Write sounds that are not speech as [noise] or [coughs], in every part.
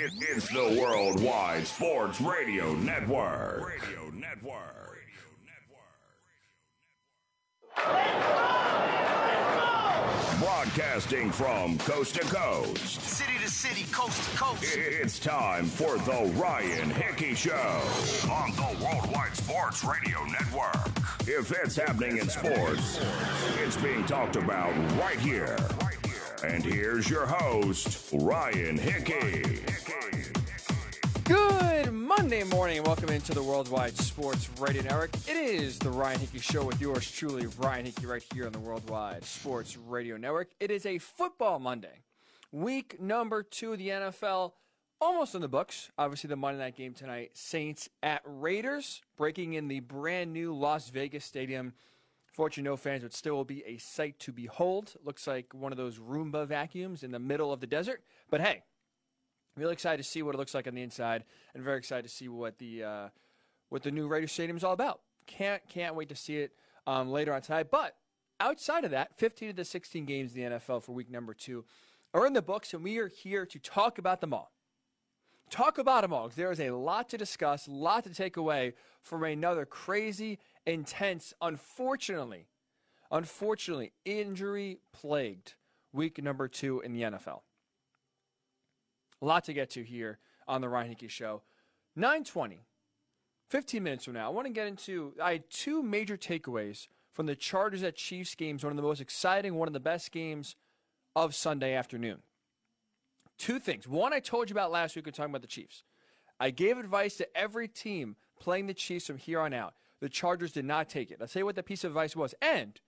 It, it's the Worldwide Sports Radio Network. Radio Network. Broadcasting from coast to coast. City to city, coast to coast. It's time for the Ryan Hickey Show on the Worldwide Sports Radio Network. If it's happening in sports, it's being talked about right here. And here's your host, Ryan Hickey. Good Monday morning and welcome into the Worldwide Sports Radio Network. It is the Ryan Hickey Show with yours truly, Ryan Hickey, right here on the Worldwide Sports Radio Network. It is a football Monday, week number two of the NFL, almost in the books. Obviously, the Monday night game tonight, Saints at Raiders, breaking in the brand new Las Vegas Stadium. Fortunately, no fans, would still be a sight to behold. Looks like one of those Roomba vacuums in the middle of the desert. But hey, Really excited to see what it looks like on the inside, and very excited to see what the uh, what the new Raiders Stadium is all about. Can't can't wait to see it um, later on tonight. But outside of that, 15 of the 16 games in the NFL for week number two are in the books, and we are here to talk about them all. Talk about them all there is a lot to discuss, a lot to take away from another crazy, intense, unfortunately, unfortunately, injury plagued week number two in the NFL. A lot to get to here on the Ryan Hickey Show. 920, 15 minutes from now, I want to get into. I had two major takeaways from the Chargers at Chiefs games, one of the most exciting, one of the best games of Sunday afternoon. Two things. One, I told you about last week when talking about the Chiefs. I gave advice to every team playing the Chiefs from here on out. The Chargers did not take it. I'll tell you what that piece of advice was. And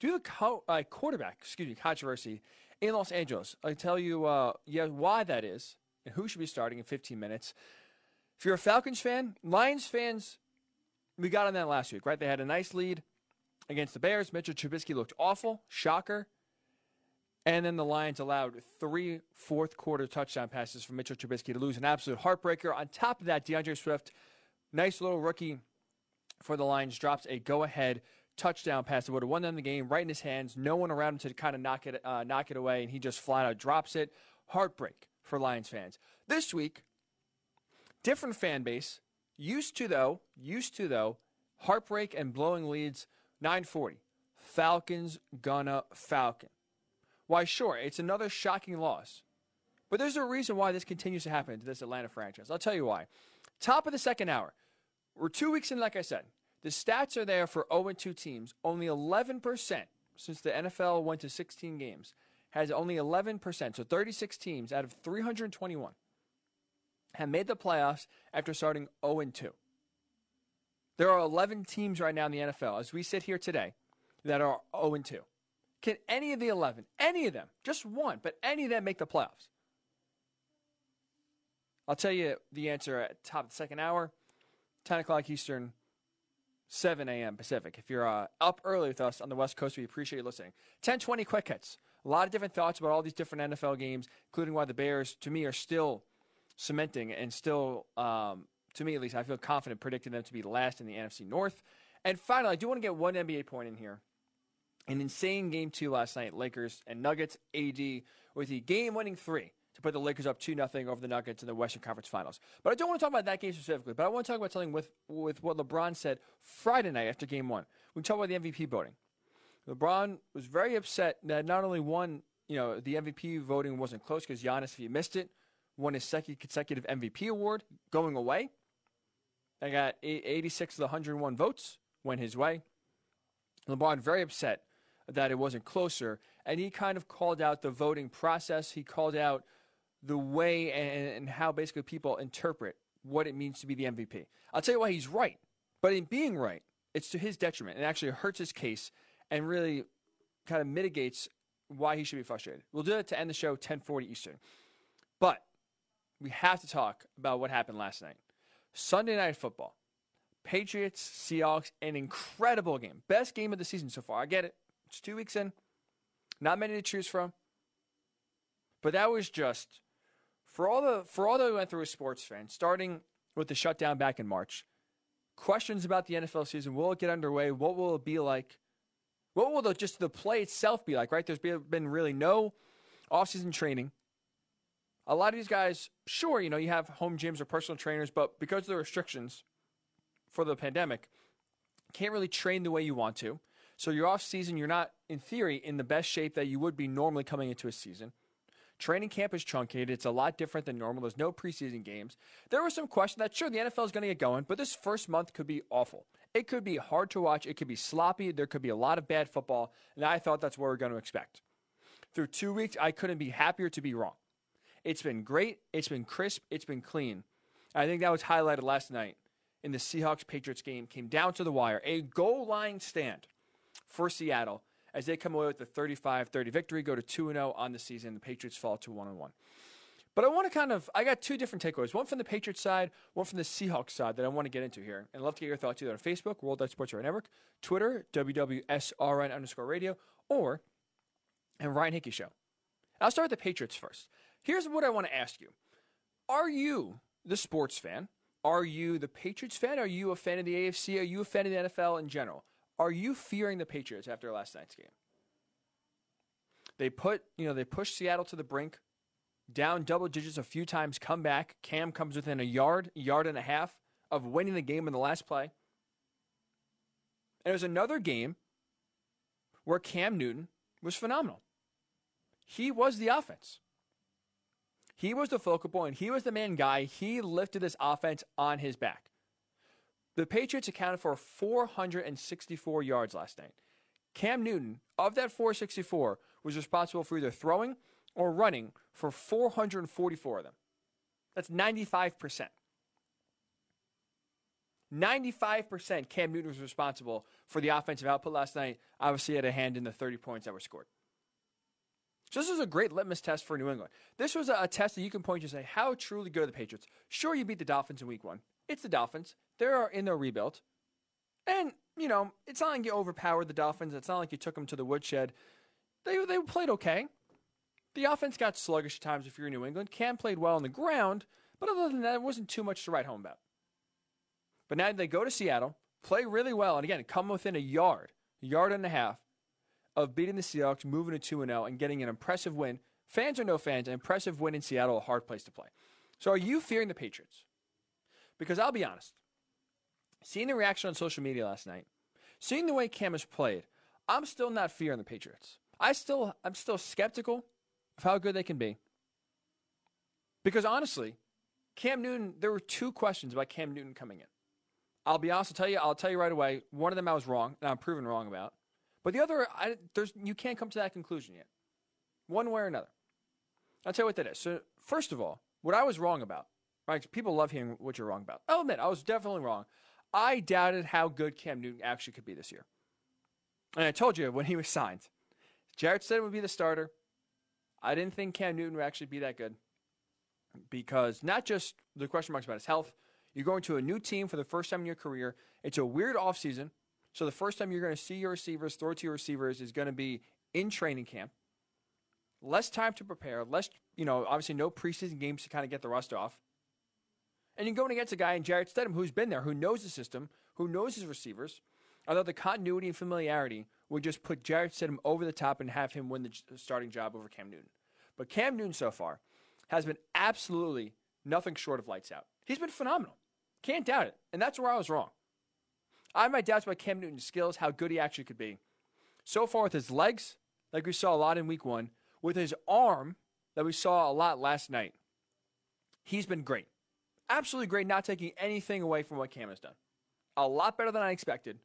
do the co- uh, quarterback, excuse me, controversy in Los Angeles. I tell you, uh, yeah, why that is and who should be starting in 15 minutes. If you're a Falcons fan, Lions fans, we got on that last week, right? They had a nice lead against the Bears. Mitchell Trubisky looked awful, shocker. And then the Lions allowed three fourth quarter touchdown passes for Mitchell Trubisky to lose an absolute heartbreaker. On top of that, DeAndre Swift, nice little rookie for the Lions, drops a go ahead touchdown pass that would have won them the game right in his hands. No one around him to kind of knock it uh, knock it away, and he just flat out drops it. Heartbreak for Lions fans. This week, different fan base. Used to though, used to though, heartbreak and blowing leads. 940. Falcons gonna Falcon. Why, sure, it's another shocking loss. But there's a reason why this continues to happen to this Atlanta franchise. I'll tell you why. Top of the second hour. We're two weeks in, like I said. The stats are there for 0 2 teams. Only 11% since the NFL went to 16 games has only 11%, so 36 teams out of 321 have made the playoffs after starting 0 2. There are 11 teams right now in the NFL, as we sit here today, that are 0 2. Can any of the 11, any of them, just one, but any of them make the playoffs? I'll tell you the answer at top of the second hour, 10 o'clock Eastern, 7 a.m. Pacific. If you're uh, up early with us on the West Coast, we appreciate you listening. 1020 quick hits. A lot of different thoughts about all these different NFL games, including why the Bears, to me, are still cementing and still, um, to me at least, I feel confident predicting them to be last in the NFC North. And finally, I do want to get one NBA point in here. An insane game two last night, Lakers and Nuggets. AD with the game winning three to put the Lakers up 2 0 over the Nuggets in the Western Conference Finals. But I don't want to talk about that game specifically, but I want to talk about something with, with what LeBron said Friday night after game one. We talk about the MVP voting. LeBron was very upset that not only one, you know, the MVP voting wasn't close because Giannis, if he missed it, won his second consecutive MVP award going away. I got 86 of the 101 votes went his way. LeBron very upset that it wasn't closer, and he kind of called out the voting process. He called out the way and, and how basically people interpret what it means to be the MVP. I'll tell you why he's right, but in being right, it's to his detriment. and actually hurts his case and really kind of mitigates why he should be frustrated. We'll do it to end the show 10:40 Eastern. But we have to talk about what happened last night. Sunday night football. Patriots, Seahawks, an incredible game. Best game of the season so far. I get it. It's 2 weeks in. Not many to choose from. But that was just for all the for all that we went through as sports fans, starting with the shutdown back in March. Questions about the NFL season. Will it get underway? What will it be like? What will the, just the play itself be like, right? There's been really no offseason training A lot of these guys, sure, you know, you have home gyms or personal trainers, but because of the restrictions for the pandemic, can't really train the way you want to. So your off season, you're not, in theory, in the best shape that you would be normally coming into a season. Training camp is truncated. It's a lot different than normal. There's no preseason games. There was some question that, sure, the NFL is going to get going, but this first month could be awful. It could be hard to watch. It could be sloppy. There could be a lot of bad football. And I thought that's what we're going to expect. Through two weeks, I couldn't be happier to be wrong. It's been great. It's been crisp. It's been clean. I think that was highlighted last night in the Seahawks Patriots game. Came down to the wire. A goal line stand for Seattle as they come away with the 35 30 victory, go to 2 0 on the season. The Patriots fall to 1 1. But I want to kind of, I got two different takeaways one from the Patriots side, one from the Seahawks side that I want to get into here. And I'd love to get your thoughts either on Facebook, World Sports Radio Network, Twitter, WWSRN underscore radio, or and Ryan Hickey Show. I'll start with the Patriots first. Here's what I want to ask you Are you the sports fan? Are you the Patriots fan? Are you a fan of the AFC? Are you a fan of the NFL in general? Are you fearing the Patriots after last night's game? They put, you know, they pushed Seattle to the brink, down double digits a few times, come back. Cam comes within a yard, yard and a half of winning the game in the last play. And it was another game where Cam Newton was phenomenal. He was the offense. He was the focal point. He was the main guy. He lifted this offense on his back. The Patriots accounted for 464 yards last night. Cam Newton, of that 464, was responsible for either throwing or running for 444 of them. That's 95%. 95% Cam Newton was responsible for the offensive output last night. Obviously, had a hand in the 30 points that were scored. So this was a great litmus test for New England. This was a, test that you can point to and say, how truly good are the Patriots? Sure, you beat the Dolphins in week one. It's the Dolphins. They're in their rebuild. And, you know, it's not like you overpowered the Dolphins. It's not like you took them to the woodshed. They, they played okay. The offense got sluggish at times if you're in New England. Cam played well on the ground, but other than that, it wasn't too much to write home about. But now they go to Seattle, play really well, and again, come within a yard, a yard and a half of beating the Seahawks, moving to 2 0, and getting an impressive win. Fans or no fans, an impressive win in Seattle, a hard place to play. So are you fearing the Patriots? Because I'll be honest, seeing the reaction on social media last night, seeing the way Cam has played, I'm still not fearing the Patriots. I still I'm still skeptical of how good they can be. Because honestly, Cam Newton, there were two questions about Cam Newton coming in. I'll be honest, I'll tell you, I'll tell you right away. One of them I was wrong, and I'm proven wrong about. But the other, I, there's you can't come to that conclusion yet, one way or another. I'll tell you what that is. So first of all, what I was wrong about, right? People love hearing what you're wrong about. I'll admit I was definitely wrong. I doubted how good Cam Newton actually could be this year, and I told you when he was signed, Jarrett Stidham would be the starter. I didn't think Cam Newton would actually be that good because not just the question marks about his health. You're going to a new team for the first time in your career. It's a weird offseason. So the first time you're going to see your receivers, throw to your receivers, is going to be in training camp. Less time to prepare, less, you know, obviously no preseason games to kind of get the rust off. And you're going against a guy in Jarrett Stidham who's been there, who knows the system, who knows his receivers. Although the continuity and familiarity would just put Jarrett Stidham over the top and have him win the starting job over Cam Newton. But Cam Newton so far has been absolutely nothing short of lights out. He's been phenomenal. Can't doubt it. And that's where I was wrong. I have my doubts about Cam Newton's skills, how good he actually could be. So far with his legs, like we saw a lot in week one, with his arm that we saw a lot last night, he's been great. Absolutely great, not taking anything away from what Cam has done. A lot better than I expected.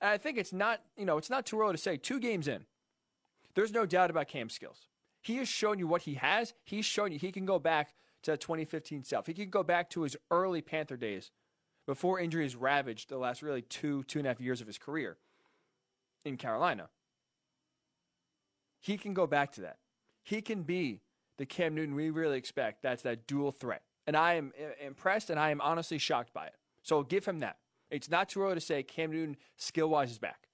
And I think it's not, you know, it's not too early to say, two games in, there's no doubt about Cam's skills. He has shown you what he has. He's shown you he can go back to 2015 self. He can go back to his early Panther days before injuries ravaged the last really two, two and a half years of his career in Carolina. He can go back to that. He can be the Cam Newton we really expect. That's that dual threat. And I am impressed and I am honestly shocked by it. So give him that. It's not too early to say Cam Newton skill wise is back.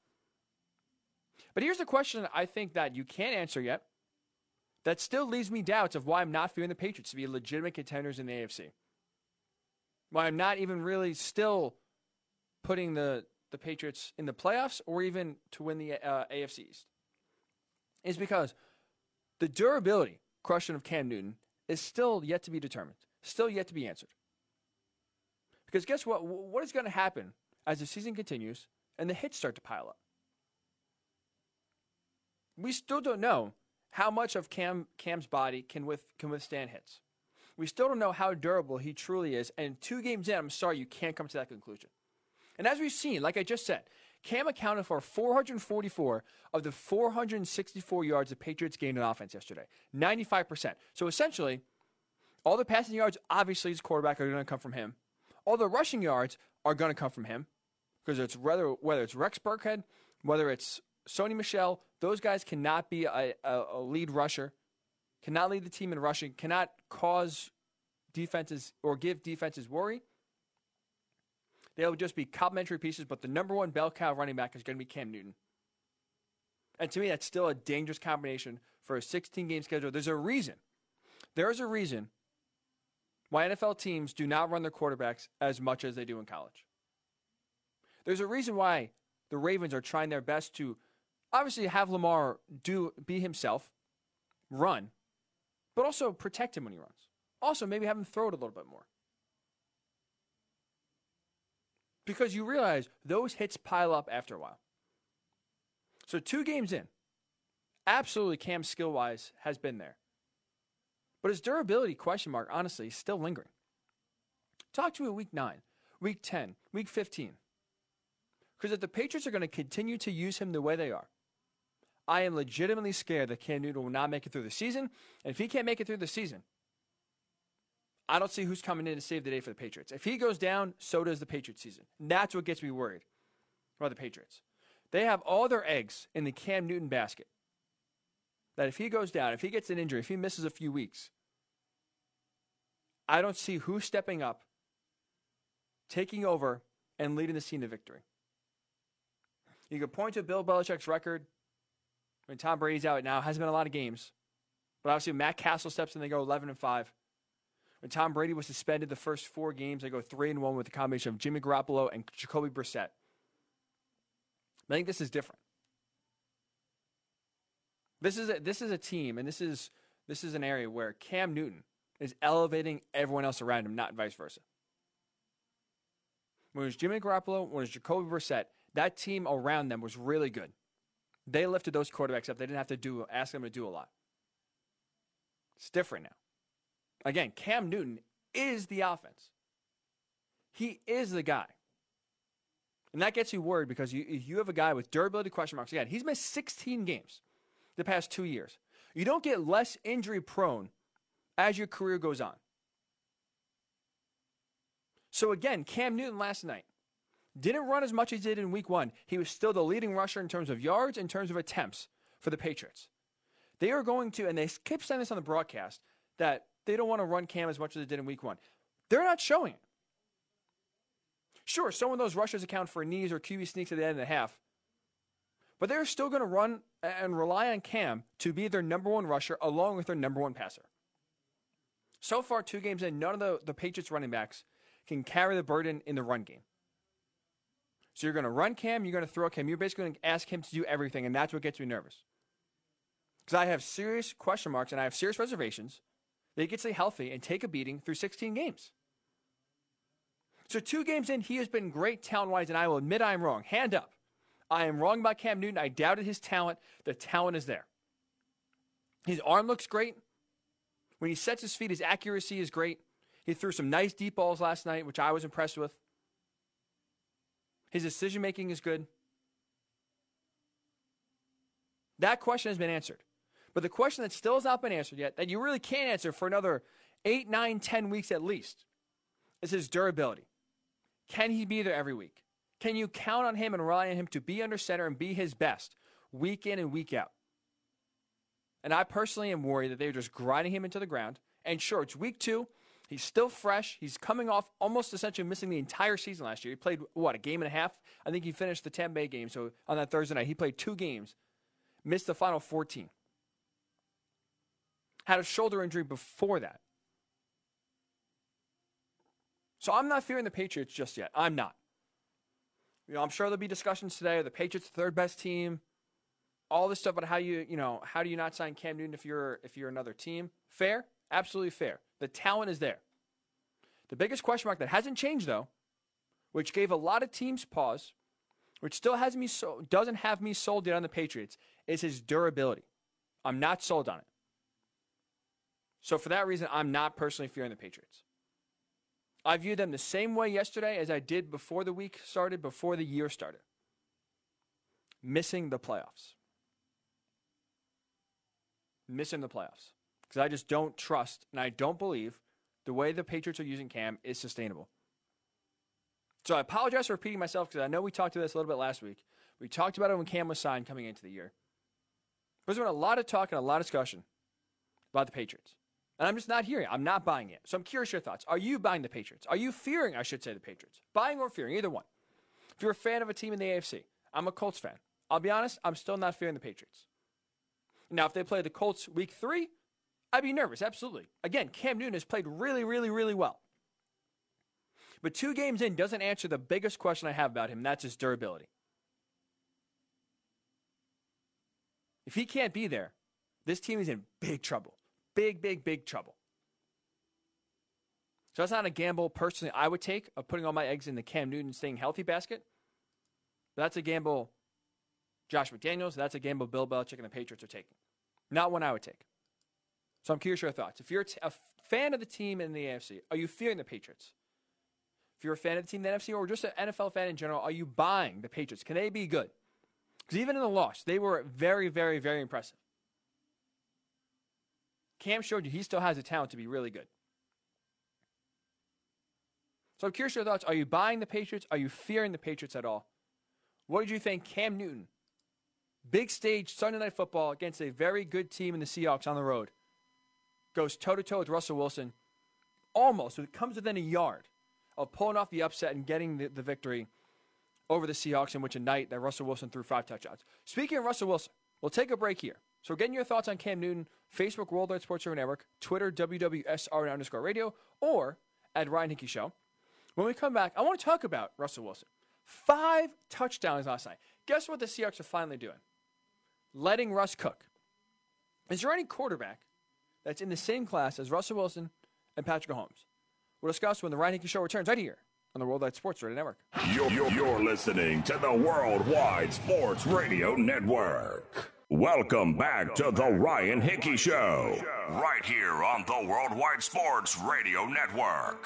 But here's the question I think that you can't answer yet. That still leaves me doubts of why I'm not fearing the Patriots to be legitimate contenders in the AFC why I'm not even really still putting the, the Patriots in the playoffs or even to win the uh, AFC East is because the durability question of Cam Newton is still yet to be determined, still yet to be answered. Because guess what? What is going to happen as the season continues and the hits start to pile up? We still don't know how much of Cam Cam's body can with can withstand hits. We still don't know how durable he truly is. And two games in, I'm sorry, you can't come to that conclusion. And as we've seen, like I just said, Cam accounted for 444 of the 464 yards the Patriots gained in offense yesterday. 95%. So essentially, all the passing yards, obviously, his quarterback are going to come from him. All the rushing yards are going to come from him because it's whether whether it's Rex Burkhead, whether it's Sony Michel, those guys cannot be a, a, a lead rusher, cannot lead the team in rushing, cannot cause defenses or give defenses worry. They'll just be complementary pieces, but the number one bell cow running back is going to be Cam Newton. And to me, that's still a dangerous combination for a 16 game schedule. There's a reason. There is a reason why NFL teams do not run their quarterbacks as much as they do in college. There's a reason why the Ravens are trying their best to obviously have Lamar do be himself, run, but also protect him when he runs. Also, maybe have him throw it a little bit more. Because you realize those hits pile up after a while. So, two games in, absolutely Cam skill wise has been there. But his durability question mark, honestly, is still lingering. Talk to me week 9, week 10, week 15. Because if the Patriots are going to continue to use him the way they are, I am legitimately scared that Cam Newton will not make it through the season. And if he can't make it through the season, I don't see who's coming in to save the day for the Patriots. If he goes down, so does the Patriots season. And that's what gets me worried about the Patriots. They have all their eggs in the Cam Newton basket. That if he goes down, if he gets an injury, if he misses a few weeks, I don't see who's stepping up, taking over, and leading the team to victory. You could point to Bill Belichick's record when Tom Brady's out now. Hasn't been a lot of games, but obviously Matt Cassel steps in. They go 11 and five. When Tom Brady was suspended the first four games, they go three and one with a combination of Jimmy Garoppolo and Jacoby Brissett. I think this is different. This is a, this is a team, and this is this is an area where Cam Newton is elevating everyone else around him, not vice versa. When it was Jimmy Garoppolo, when it was Jacoby Brissett, that team around them was really good. They lifted those quarterbacks up. They didn't have to do ask them to do a lot. It's different now. Again, Cam Newton is the offense. He is the guy. And that gets you worried because you, you have a guy with durability question marks. Again, he's missed 16 games the past two years. You don't get less injury prone as your career goes on. So again, Cam Newton last night, didn't run as much as he did in week one. He was still the leading rusher in terms of yards, in terms of attempts for the Patriots. They are going to, and they keep saying this on the broadcast, that they don't want to run Cam as much as they did in week one. They're not showing it. Sure, some of those rushes account for knees or QB sneaks at the end of the half. But they're still going to run and rely on Cam to be their number one rusher along with their number one passer. So far, two games in, none of the, the Patriots running backs can carry the burden in the run game. So you're going to run Cam, you're going to throw Cam. You're basically going to ask him to do everything, and that's what gets me nervous. Because I have serious question marks and I have serious reservations that he gets stay healthy and take a beating through 16 games. So two games in, he has been great talent-wise, and I will admit I am wrong. Hand up. I am wrong about Cam Newton. I doubted his talent. The talent is there. His arm looks great. When he sets his feet, his accuracy is great. He threw some nice deep balls last night, which I was impressed with. His decision making is good. That question has been answered. But the question that still has not been answered yet, that you really can't answer for another eight, nine, ten weeks at least, is his durability. Can he be there every week? Can you count on him and rely on him to be under center and be his best week in and week out? And I personally am worried that they're just grinding him into the ground. And sure, it's week two. He's still fresh. He's coming off almost essentially missing the entire season last year. He played, what, a game and a half? I think he finished the Tampa Bay game. So on that Thursday night, he played two games, missed the final 14. Had a shoulder injury before that. So I'm not fearing the Patriots just yet. I'm not. You know, I'm sure there'll be discussions today. Are the Patriots the third best team? All this stuff about how you, you know, how do you not sign Cam Newton if you're if you're another team? Fair, Absolutely fair. The talent is there. The biggest question mark that hasn't changed, though, which gave a lot of teams pause, which still has me so, doesn't have me sold yet on the Patriots, is his durability. I'm not sold on it. So for that reason, I'm not personally fearing the Patriots. I view them the same way yesterday as I did before the week started, before the year started. Missing the playoffs. Missing the playoffs. Because I just don't trust and I don't believe the way the Patriots are using Cam is sustainable. So I apologize for repeating myself because I know we talked about this a little bit last week. We talked about it when Cam was signed coming into the year. There's been a lot of talk and a lot of discussion about the Patriots. And I'm just not hearing it. I'm not buying it. So I'm curious your thoughts. Are you buying the Patriots? Are you fearing, I should say, the Patriots? Buying or fearing, either one. If you're a fan of a team in the AFC, I'm a Colts fan. I'll be honest, I'm still not fearing the Patriots. Now, if they play the Colts week three, I'd be nervous, absolutely. Again, Cam Newton has played really, really, really well. But two games in doesn't answer the biggest question I have about him, and that's his durability. If he can't be there, this team is in big trouble. Big, big, big trouble. So that's not a gamble personally I would take of putting all my eggs in the Cam Newton staying healthy basket. But that's a gamble Josh McDaniels, that's a gamble Bill Belichick and the Patriots are taking. Not one I would take. So I'm curious your thoughts. If you're a fan of the team in the AFC, are you fearing the Patriots? If you're a fan of the team in the NFC or just an NFL fan in general, are you buying the Patriots? Can they be good? Because even in the loss, they were very, very, very impressive. Cam showed you he still has the talent to be really good. So I'm curious your thoughts. Are you buying the Patriots? Are you fearing the Patriots at all? What did you think Cam Newton? Big stage Sunday night football against a very good team in the Seahawks on the road goes toe to toe with Russell Wilson, almost, it comes within a yard of pulling off the upset and getting the, the victory over the Seahawks, in which a night that Russell Wilson threw five touchdowns. Speaking of Russell Wilson, we'll take a break here. So, getting your thoughts on Cam Newton, Facebook World Worldwide Sports Radio Network, Twitter WWSR underscore radio, or at Ryan Hickey Show. When we come back, I want to talk about Russell Wilson. Five touchdowns last night. Guess what the Seahawks are finally doing? Letting Russ cook. Is there any quarterback that's in the same class as Russell Wilson and Patrick Mahomes. We'll discuss when the Ryan Hickey Show returns right here on the Worldwide Sports Radio Network. You're, you're, you're listening to the Worldwide Sports Radio Network. Welcome back to the Ryan Hickey Show, right here on the Worldwide Sports Radio Network.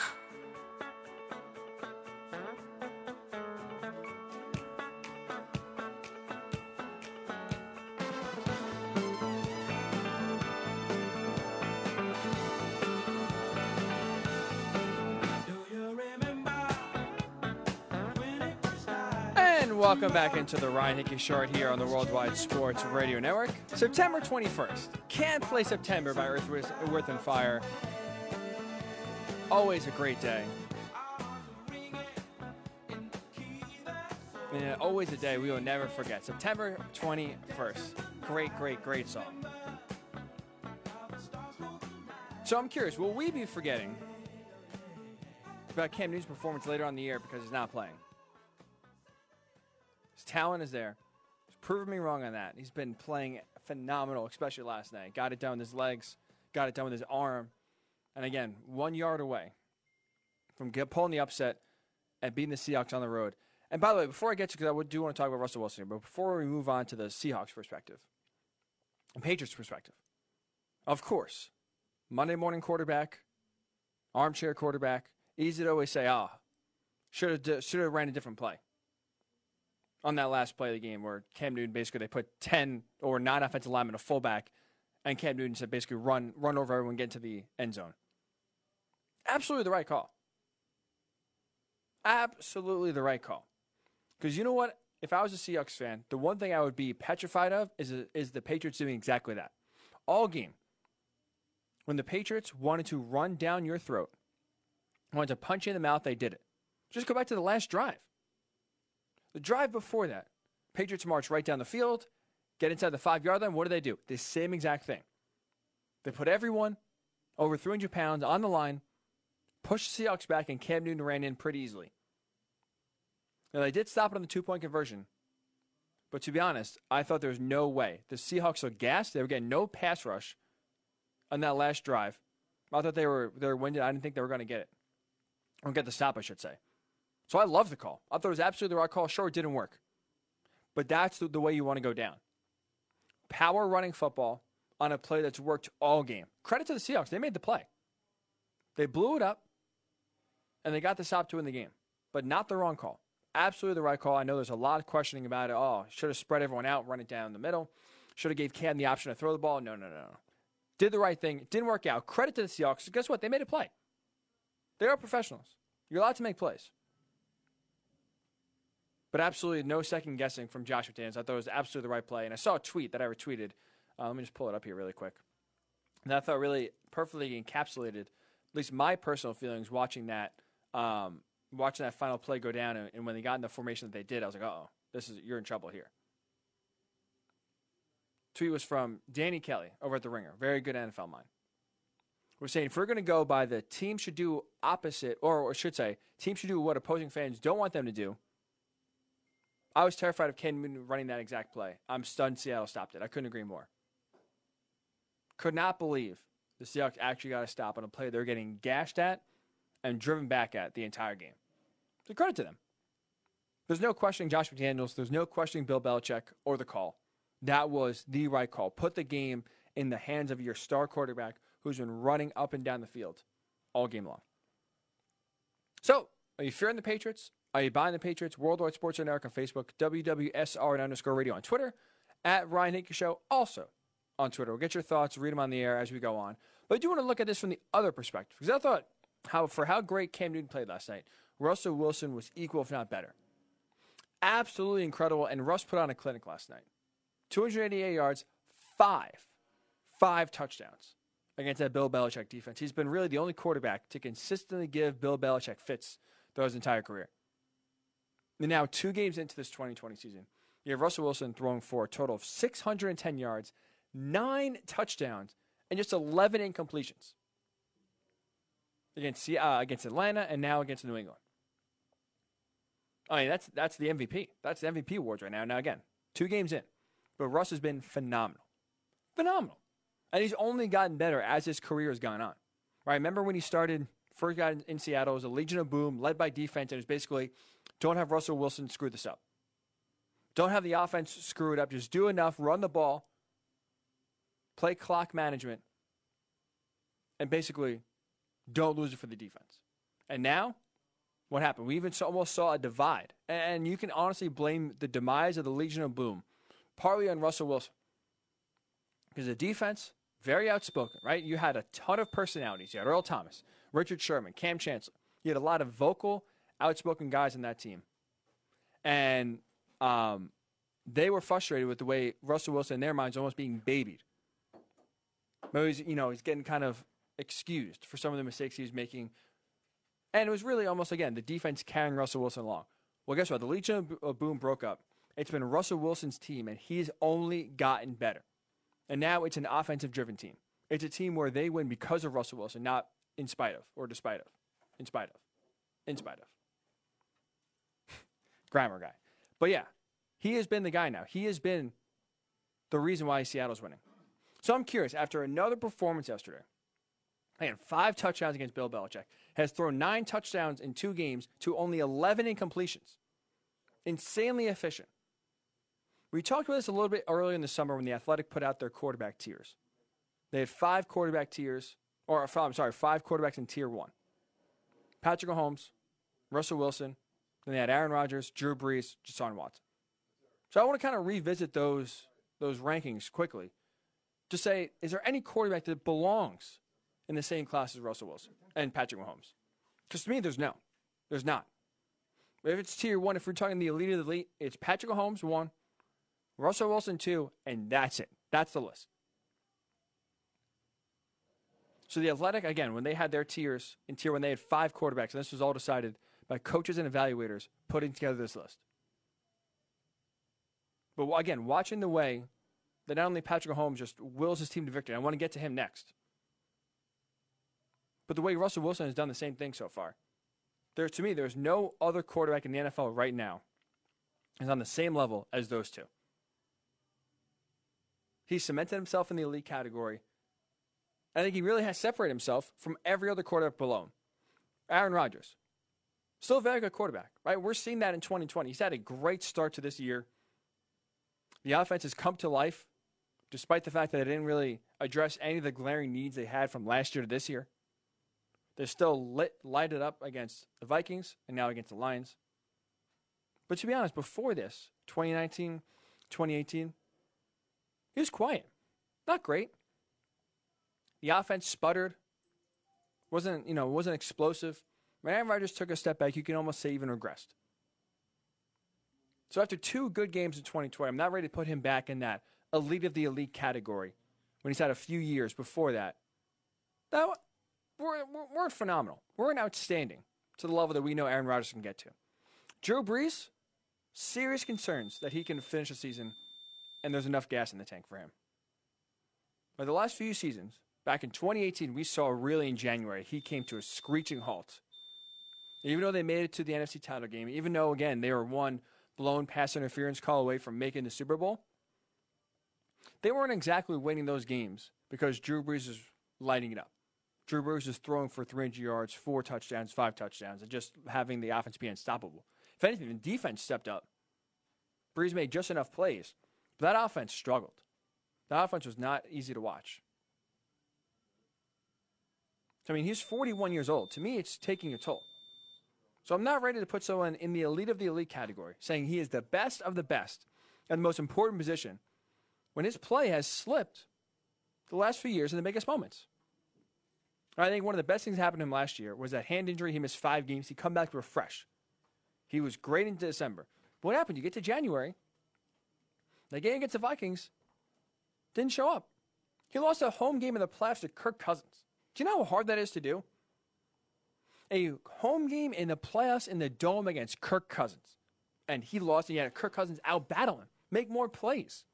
Welcome back into the Ryan Hickey Short here on the Worldwide Sports Radio Network. September 21st. Can't play September by Earth, Earth and Fire. Always a great day. And always a day we will never forget. September 21st. Great, great, great song. So I'm curious, will we be forgetting about Cam Newton's performance later on the year because he's not playing? Talent is there. He's proven me wrong on that. He's been playing phenomenal, especially last night. Got it done with his legs, got it done with his arm. And again, one yard away from get, pulling the upset and beating the Seahawks on the road. And by the way, before I get to, because I do want to talk about Russell Wilson but before we move on to the Seahawks perspective and Patriots perspective, of course, Monday morning quarterback, armchair quarterback, easy to always say, ah, should have should have ran a different play on that last play of the game where Cam Newton basically they put 10 or nine offensive linemen, a fullback, and Cam Newton said basically run run over everyone, get into the end zone. Absolutely the right call. Absolutely the right call. Because you know what? If I was a Seahawks fan, the one thing I would be petrified of is, is the Patriots doing exactly that. All game. When the Patriots wanted to run down your throat, wanted to punch you in the mouth, they did it. Just go back to the last drive. The drive before that, Patriots march right down the field, get inside the five yard line. What do they do? The same exact thing. They put everyone over 300 pounds on the line, push the Seahawks back, and Cam Newton ran in pretty easily. Now, they did stop it on the two point conversion. But to be honest, I thought there was no way. The Seahawks were gassed. They were getting no pass rush on that last drive. I thought they were they were winded. I didn't think they were going to get it or get the stop, I should say. So I love the call. I thought it was absolutely the right call. Sure, it didn't work, but that's the, the way you want to go down. Power running football on a play that's worked all game. Credit to the Seahawks; they made the play. They blew it up, and they got the stop to win the game, but not the wrong call. Absolutely the right call. I know there's a lot of questioning about it. Oh, should have spread everyone out, run it down the middle. Should have gave Cam the option to throw the ball. No, no, no, no. Did the right thing. It didn't work out. Credit to the Seahawks. Guess what? They made a play. They are professionals. You're allowed to make plays. But absolutely no second guessing from Josh McDaniels. I thought it was absolutely the right play. And I saw a tweet that I retweeted. Uh, let me just pull it up here really quick. And I thought really perfectly encapsulated at least my personal feelings watching that um, watching that final play go down. And, and when they got in the formation that they did, I was like, oh, this is you're in trouble here. Tweet was from Danny Kelly over at the Ringer. Very good NFL mind. We're saying if we're going to go by the team should do opposite, or, or should say, team should do what opposing fans don't want them to do. I was terrified of Cam Newton running that exact play. I'm stunned Seattle stopped it. I couldn't agree more. Could not believe the Seahawks actually got a stop on a play they're getting gashed at and driven back at the entire game. So credit to them. There's no questioning Josh McDaniels. There's no questioning Bill Belichick or the call. That was the right call. Put the game in the hands of your star quarterback who's been running up and down the field all game long. So, are you fearing the Patriots? Are you buying the Patriots? Worldwide Sports Network on Facebook, WWSRN underscore radio on Twitter, at Ryan Hickey Show, also on Twitter. We'll get your thoughts, read them on the air as we go on. But I do want to look at this from the other perspective because I thought how for how great Cam Newton played last night, Russell Wilson was equal, if not better. Absolutely incredible, and Russ put on a clinic last night. 288 yards, five, five touchdowns against that Bill Belichick defense. He's been really the only quarterback to consistently give Bill Belichick fits throughout his entire career. Now, two games into this 2020 season, you have Russell Wilson throwing for a total of 610 yards, nine touchdowns, and just 11 incompletions against uh, against Atlanta and now against New England. I mean, that's that's the MVP. That's the MVP awards right now. Now again, two games in, but Russ has been phenomenal, phenomenal, and he's only gotten better as his career has gone on. Right? Remember when he started first got in Seattle was a Legion of Boom, led by defense, and was basically don't have Russell Wilson screw this up. Don't have the offense screw it up. Just do enough, run the ball, play clock management, and basically don't lose it for the defense. And now, what happened? We even saw, almost saw a divide. And you can honestly blame the demise of the Legion of Boom partly on Russell Wilson. Because the defense, very outspoken, right? You had a ton of personalities. You had Earl Thomas, Richard Sherman, Kam Chancellor. You had a lot of vocal, outspoken guys in that team. And um, they were frustrated with the way Russell Wilson, in their minds, almost being babied. Maybe he's, you know, he's getting kind of excused for some of the mistakes he was making. And it was really almost, again, the defense carrying Russell Wilson along. Well, guess what? The Legion of Boom broke up. It's been Russell Wilson's team, and he's only gotten better. And now it's an offensive driven team. It's a team where they win because of Russell Wilson, not in spite of or despite of. In spite of. In spite of. Grammar guy. But yeah, he has been the guy now. He has been the reason why Seattle's winning. So I'm curious, after another performance yesterday, Man, five touchdowns against Bill Belichick. Has thrown nine touchdowns in two games to only 11 incompletions. Insanely efficient. We talked about this a little bit earlier in the summer when the Athletic put out their quarterback tiers. They had five quarterback tiers, or I'm sorry, five quarterbacks in tier one. Patrick Mahomes, Russell Wilson, then they had Aaron Rodgers, Drew Brees, Deshaun Watson. So I want to kind of revisit those those rankings quickly. To say, is there any quarterback that belongs in the same class as Russell Wilson and Patrick Mahomes? Because to me, there's no. There's not. If it's tier one, if we're talking the elite of the elite, it's Patrick Mahomes, one, Russell Wilson, two, and that's it. That's the list. So the Athletic, again, when they had their tiers in tier one, they had five quarterbacks, and this was all decided by coaches and evaluators putting together this list. But again, watching the way that not only Patrick Mahomes just wills his team to victory, I want to get to him next. But the way Russell Wilson has done the same thing so far. There, to me, there's no other quarterback in the NFL right now is on the same level as those two. He's cemented himself in the elite category. I think he really has separated himself from every other quarterback below him. Aaron Rodgers, still a very good quarterback, right? We're seeing that in 2020. He's had a great start to this year. The offense has come to life, despite the fact that they didn't really address any of the glaring needs they had from last year to this year. They're still lit, lighted up against the Vikings and now against the Lions. But to be honest, before this, 2019, 2018, he was quiet. Not great. The offense sputtered. Wasn't, you know, wasn't explosive. When Aaron Rodgers took a step back, you can almost say even regressed. So after two good games in 2020, I'm not ready to put him back in that elite of the elite category when he's had a few years before that. That we're, we're, phenomenal. We're an outstanding to the level that we know Aaron Rodgers can get to. Drew Brees, serious concerns that he can finish the season and there's enough gas in the tank for him. But the last few seasons, back in 2018, we saw really in January, he came to a screeching halt. Even though they made it to the NFC title game, even though, again, they were one blown pass interference call away from making the Super Bowl, they weren't exactly winning those games because Drew Brees was lighting it up. Drew Brees is throwing for 300 yards, four touchdowns, five touchdowns, and just having the offense be unstoppable. If anything, the defense stepped up. Brees made just enough plays, but that offense struggled. That offense was not easy to watch. I mean, he's 41 years old. To me, it's taking a toll. So I'm not ready to put someone in the elite of the elite category, saying he is the best of the best and the most important position when his play has slipped the last few years in the biggest moments. I think one of the best things that happened to him last year was that hand injury. He missed five games. He come back refreshed. He was great into December. But what happened? You get to January, the game against the Vikings didn't show up. He lost a home game in the playoffs to Kirk Cousins. Do you know how hard that is to do? A home game in the playoffs in the dome against Kirk Cousins. And he lost, and he had Kirk Cousins out battle him, make more plays.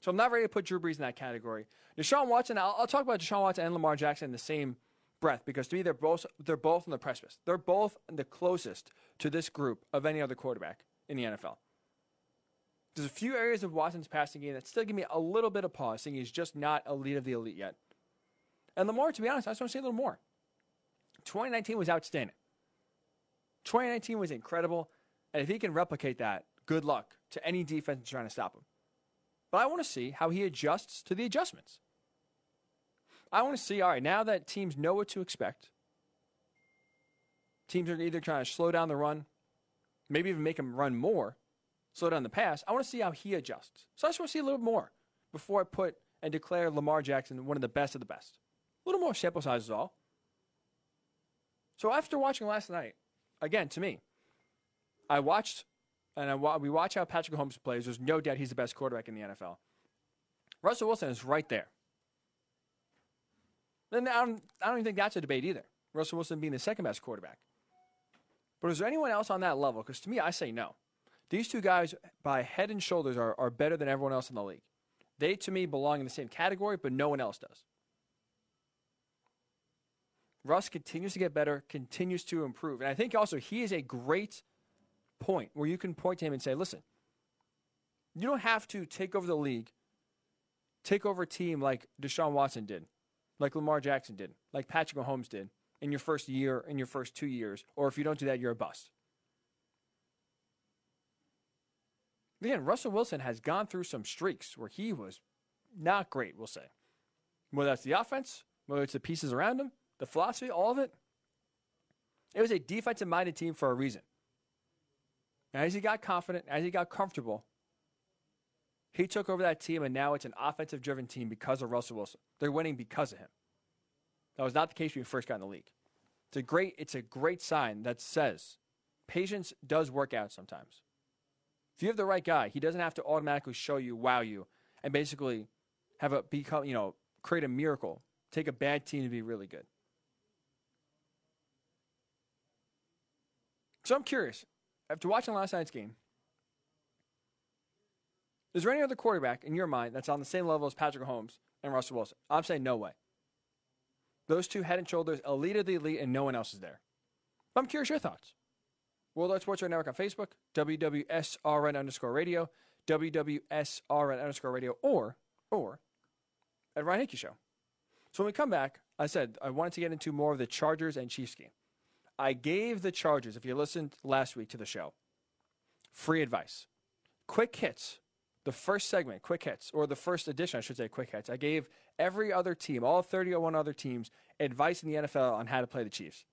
So I'm not ready to put Drew Brees in that category. Deshaun Watson, I'll, I'll talk about Deshaun Watson and Lamar Jackson in the same breath because to me they're both they're both on the precipice. They're both the closest to this group of any other quarterback in the NFL. There's a few areas of Watson's passing game that still give me a little bit of pause, saying he's just not elite of the elite yet. And Lamar, to be honest, I just want to say a little more. 2019 was outstanding. 2019 was incredible. And if he can replicate that, good luck to any defense trying to stop him. But I want to see how he adjusts to the adjustments. I want to see, all right, now that teams know what to expect, teams are either trying to slow down the run, maybe even make them run more, slow down the pass. I want to see how he adjusts. So I just want to see a little more before I put and declare Lamar Jackson one of the best of the best. A little more sample size is all. So after watching last night, again, to me, I watched and I, we watch how Patrick Mahomes plays. There's no doubt he's the best quarterback in the NFL. Russell Wilson is right there. Then I don't, I don't even think that's a debate either. Russell Wilson being the second best quarterback. But is there anyone else on that level? Because to me, I say no. These two guys, by head and shoulders, are, are better than everyone else in the league. They, to me, belong in the same category, but no one else does. Russ continues to get better, continues to improve. And I think also he is a great point where you can point to him and say, listen, you don't have to take over the league, take over a team like Deshaun Watson did, like Lamar Jackson did, like Patrick Mahomes did in your first year, in your first two years, or if you don't do that, you're a bust. Again, Russell Wilson has gone through some streaks where he was not great, we'll say. Whether that's the offense, whether it's the pieces around him, the philosophy, all of it, it was a defensive minded team for a reason. As he got confident, as he got comfortable, he took over that team, and now it's an offensive driven team because of Russell Wilson. They're winning because of him. That was not the case when he first got in the league. It's a great, it's a great sign that says patience does work out sometimes. If you have the right guy, he doesn't have to automatically show you, wow you, and basically have a become, you know, create a miracle, take a bad team to be really good. So I'm curious. After watching last night's game, is there any other quarterback in your mind that's on the same level as Patrick Mahomes and Russell Wilson? I'm saying no way. Those two head and shoulders, elite of the elite, and no one else is there. I'm curious your thoughts. Worldwide Sports Radio Network on Facebook, WWSRN underscore radio, WWSRN underscore radio, or, or at Ryan Hickey Show. So when we come back, I said I wanted to get into more of the Chargers and Chiefs game. I gave the Chargers, if you listened last week to the show, free advice. Quick hits. The first segment, quick hits, or the first edition, I should say, quick hits. I gave every other team, all 31 other teams, advice in the NFL on how to play the Chiefs.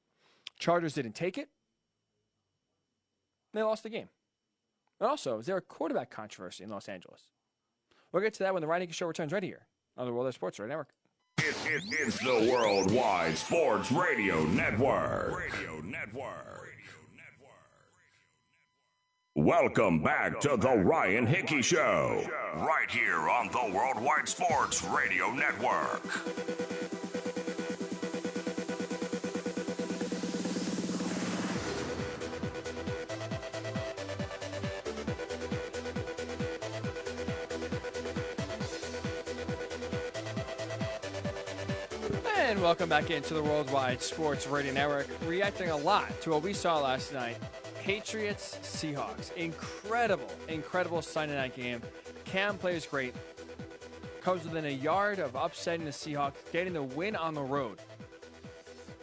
Chargers didn't take it. They lost the game. And also, is there a quarterback controversy in Los Angeles? We'll get to that when the Ryan Show returns right here on the World of Sports Radio Network. It, it, it's the Worldwide Sports Radio Network. Radio Network. Welcome back to the Ryan Hickey Show, right here on the Worldwide Sports Radio Network. And welcome back into the Worldwide Sports Radio Network. Reacting a lot to what we saw last night Patriots Seahawks. Incredible, incredible Sunday night game. Cam plays great. Comes within a yard of upsetting the Seahawks, getting the win on the road,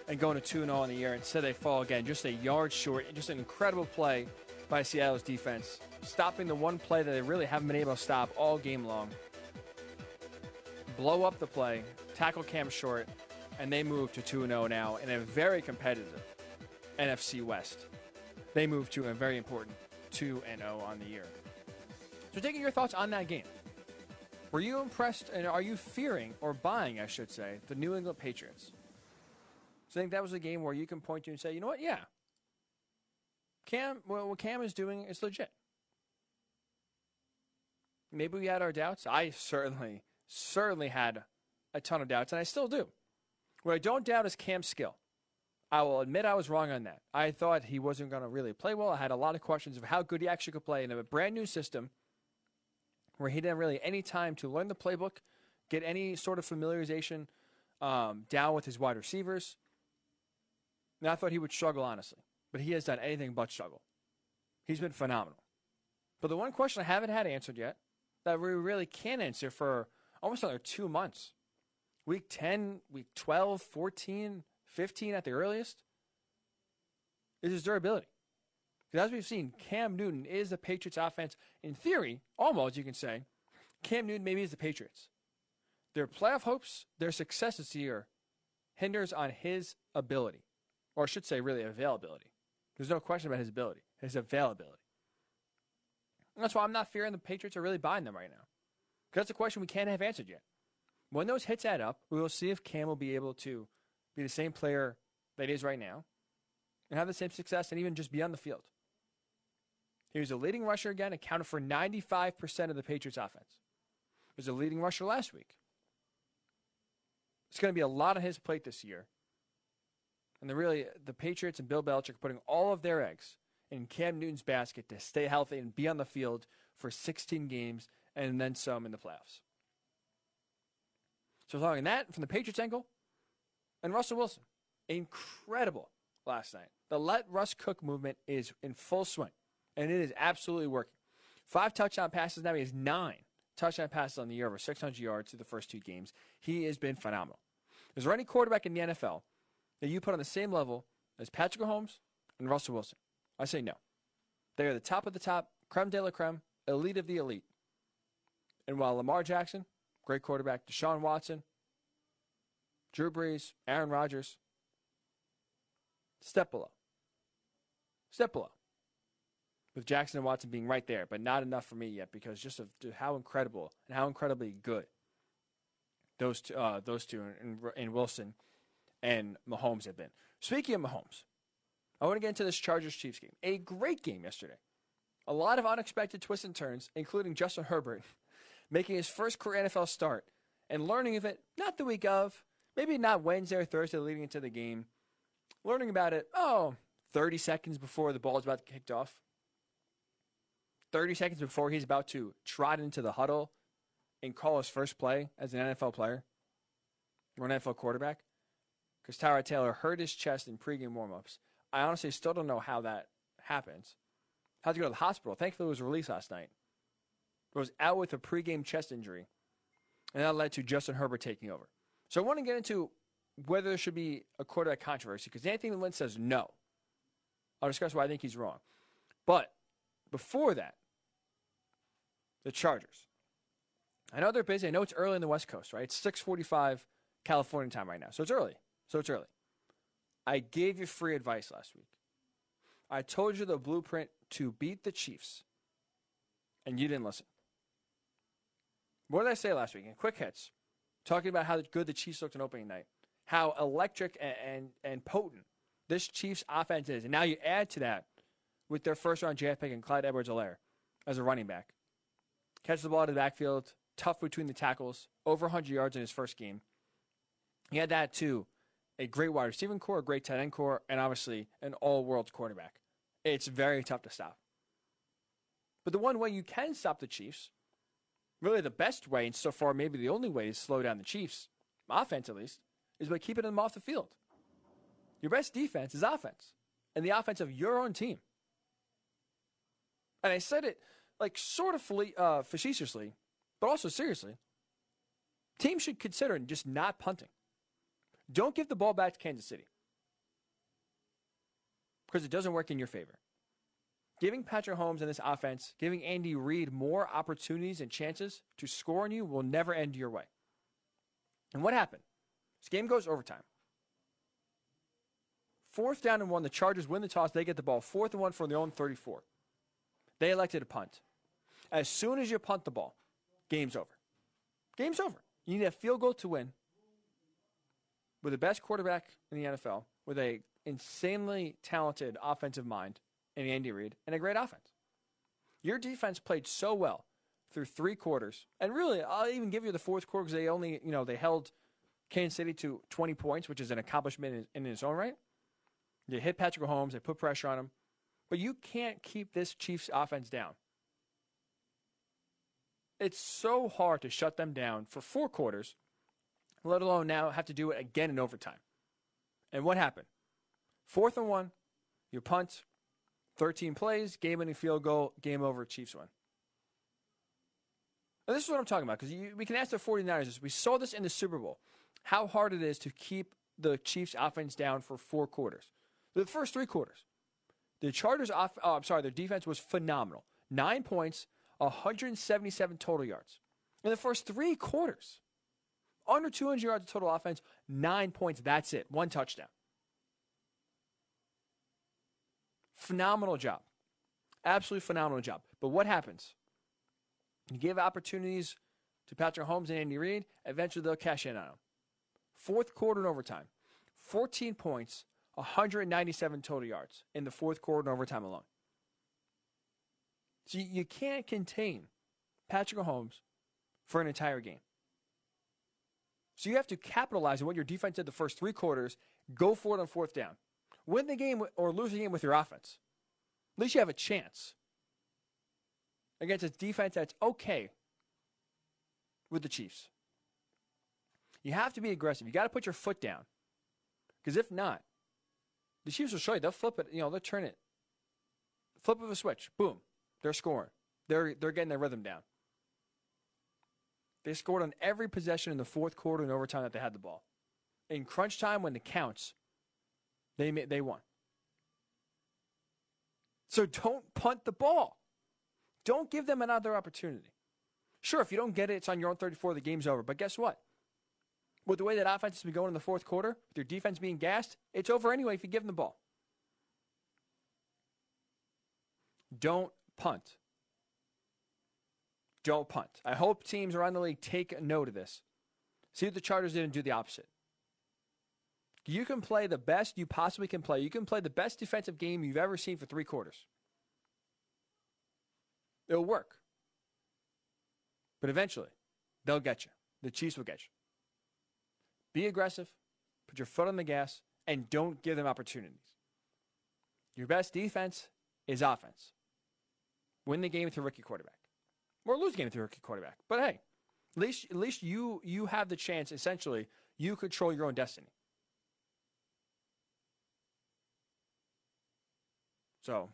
and going to 2 0 in the year. Instead, they fall again, just a yard short. Just an incredible play by Seattle's defense, stopping the one play that they really haven't been able to stop all game long. Blow up the play, tackle Cam short, and they move to 2 0 now in a very competitive NFC West they move to a very important 2 0 on the year. So, taking your thoughts on that game. Were you impressed and are you fearing or buying, I should say, the New England Patriots? So I think that was a game where you can point to and say, you know what, yeah. Cam, well, what Cam is doing is legit. Maybe we had our doubts. I certainly, certainly had a ton of doubts, and I still do. What I don't doubt is Cam's skill. I will admit I was wrong on that. I thought he wasn't going to really play well. I had a lot of questions of how good he actually could play in a brand new system where he didn't really any time to learn the playbook, get any sort of familiarization um, down with his wide receivers. And I thought he would struggle, honestly. But he has done anything but struggle. He's been phenomenal. But the one question I haven't had answered yet that we really can answer for almost another two months week 10, week 12, 14, 15 at the earliest, is his durability. Because as we've seen, Cam Newton is the Patriots offense, in theory, almost you can say, Cam Newton maybe is the Patriots. Their playoff hopes, their success this year hinders on his ability, or I should say, really availability. There's no question about his ability, his availability. And that's why I'm not fearing the Patriots are really buying them right now. Because that's a question we can't have answered yet. When those hits add up, we will see if Cam will be able to be the same player that he is right now, and have the same success and even just be on the field. He was a leading rusher again, accounted for 95% of the Patriots' offense. He was a leading rusher last week. It's going to be a lot on his plate this year. And really the Patriots and Bill Belichick are putting all of their eggs in Cam Newton's basket to stay healthy and be on the field for 16 games and then some in the playoffs. So talking that from the Patriots angle, and Russell Wilson, incredible last night. The let Russ cook movement is in full swing, and it is absolutely working. Five touchdown passes now. He has nine touchdown passes on the year, over 600 yards through the first two games. He has been phenomenal. Is there any quarterback in the NFL that you put on the same level as Patrick Mahomes and Russell Wilson? I say no. They are the top of the top, creme de la creme, elite of the elite. And while Lamar Jackson, great quarterback, Deshaun Watson, Drew Brees, Aaron Rodgers. Step below. Step below. With Jackson and Watson being right there, but not enough for me yet because just of how incredible and how incredibly good those two, uh, those two and, and Wilson and Mahomes have been. Speaking of Mahomes, I want to get into this Chargers Chiefs game. A great game yesterday. A lot of unexpected twists and turns, including Justin Herbert making his first career NFL start and learning of it not the week of, maybe not Wednesday or Thursday leading into the game, learning about it, oh, 30 seconds before the ball is about to kicked off. 30 seconds before he's about to trot into the huddle and call his first play as an NFL player or an NFL quarterback. Because Tyrod Taylor hurt his chest in pregame warmups. I honestly still don't know how that happens. Had to go to the hospital. Thankfully, it was released last night. Was out with a pregame chest injury. And that led to Justin Herbert taking over. So I want to get into whether there should be a quarterback controversy because Anthony Lynn says no. I'll discuss why I think he's wrong. But before that, the Chargers. I know they're busy. I know it's early in the West Coast, right? It's 6:45 California time right now. So it's early. So it's early. I gave you free advice last week. I told you the blueprint to beat the Chiefs, and you didn't listen. What did I say last week? In quick hits, talking about how good the Chiefs looked on opening night, how electric and, and, and potent this Chiefs offense is. And now you add to that with their first round draft pick and Clyde Edwards Helaire as a running back. Catch the ball of the backfield, tough between the tackles, over 100 yards in his first game. He had that too. A great wide receiving corps, a great tight end corps, and obviously an all world quarterback. It's very tough to stop. But the one way you can stop the Chiefs, really the best way, and so far maybe the only way to slow down the Chiefs, offense at least, is by keeping them off the field. Your best defense is offense, and the offense of your own team. And I said it like sort of uh, facetiously, but also seriously. Teams should consider just not punting. Don't give the ball back to Kansas City because it doesn't work in your favor. Giving Patrick Mahomes and this offense, giving Andy Reid more opportunities and chances to score on you will never end your way. And what happened? This game goes overtime. Fourth down and one, the Chargers win the toss. They get the ball. Fourth and one from their own 34. They elected a punt. As soon as you punt the ball, game's over. Game's over. You need a field goal to win with the best quarterback in the NFL, with a insanely talented offensive mind in Andy Reid, and a great offense. Your defense played so well through three quarters, and really, I'll even give you the fourth quarter because they only, you know, they held Kansas City to 20 points, which is an accomplishment in, in its own right. They hit Patrick Mahomes, they put pressure on him, but you can't keep this Chiefs offense down. It's so hard to shut them down for four quarters let alone now have to do it again in overtime. And what happened? Fourth and one, you punt, 13 plays, game winning field goal, game over, Chiefs win. And this is what I'm talking about because we can ask the 49ers this. We saw this in the Super Bowl, how hard it is to keep the Chiefs offense down for four quarters. The first three quarters. The Chargers off oh, I'm sorry, their defense was phenomenal. 9 points, 177 total yards. In the first 3 quarters. Under 200 yards of total offense, nine points. That's it. One touchdown. Phenomenal job. Absolutely phenomenal job. But what happens? You give opportunities to Patrick Mahomes and Andy Reid, eventually they'll cash in on them. Fourth quarter and overtime, 14 points, 197 total yards in the fourth quarter and overtime alone. So you can't contain Patrick Mahomes for an entire game. So you have to capitalize on what your defense did the first three quarters, go for it on fourth down. Win the game or lose the game with your offense. At least you have a chance against a defense that's okay with the Chiefs. You have to be aggressive. You got to put your foot down. Because if not, the Chiefs will show you. They'll flip it. You know, they'll turn it. Flip of a switch. Boom. They're scoring. They're, they're getting their rhythm down. They scored on every possession in the fourth quarter and overtime that they had the ball. In crunch time, when it counts, they they won. So don't punt the ball. Don't give them another opportunity. Sure, if you don't get it, it's on your own 34. The game's over. But guess what? With the way that offense has been going in the fourth quarter, with your defense being gassed, it's over anyway if you give them the ball. Don't punt don't punt. I hope teams around the league take note of this. See what the Chargers did and do the opposite. You can play the best you possibly can play. You can play the best defensive game you've ever seen for three quarters. It'll work. But eventually, they'll get you. The Chiefs will get you. Be aggressive, put your foot on the gas, and don't give them opportunities. Your best defense is offense. Win the game with your rookie quarterback or lose the game your rookie quarterback. But hey, at least at least you you have the chance. Essentially, you control your own destiny. So,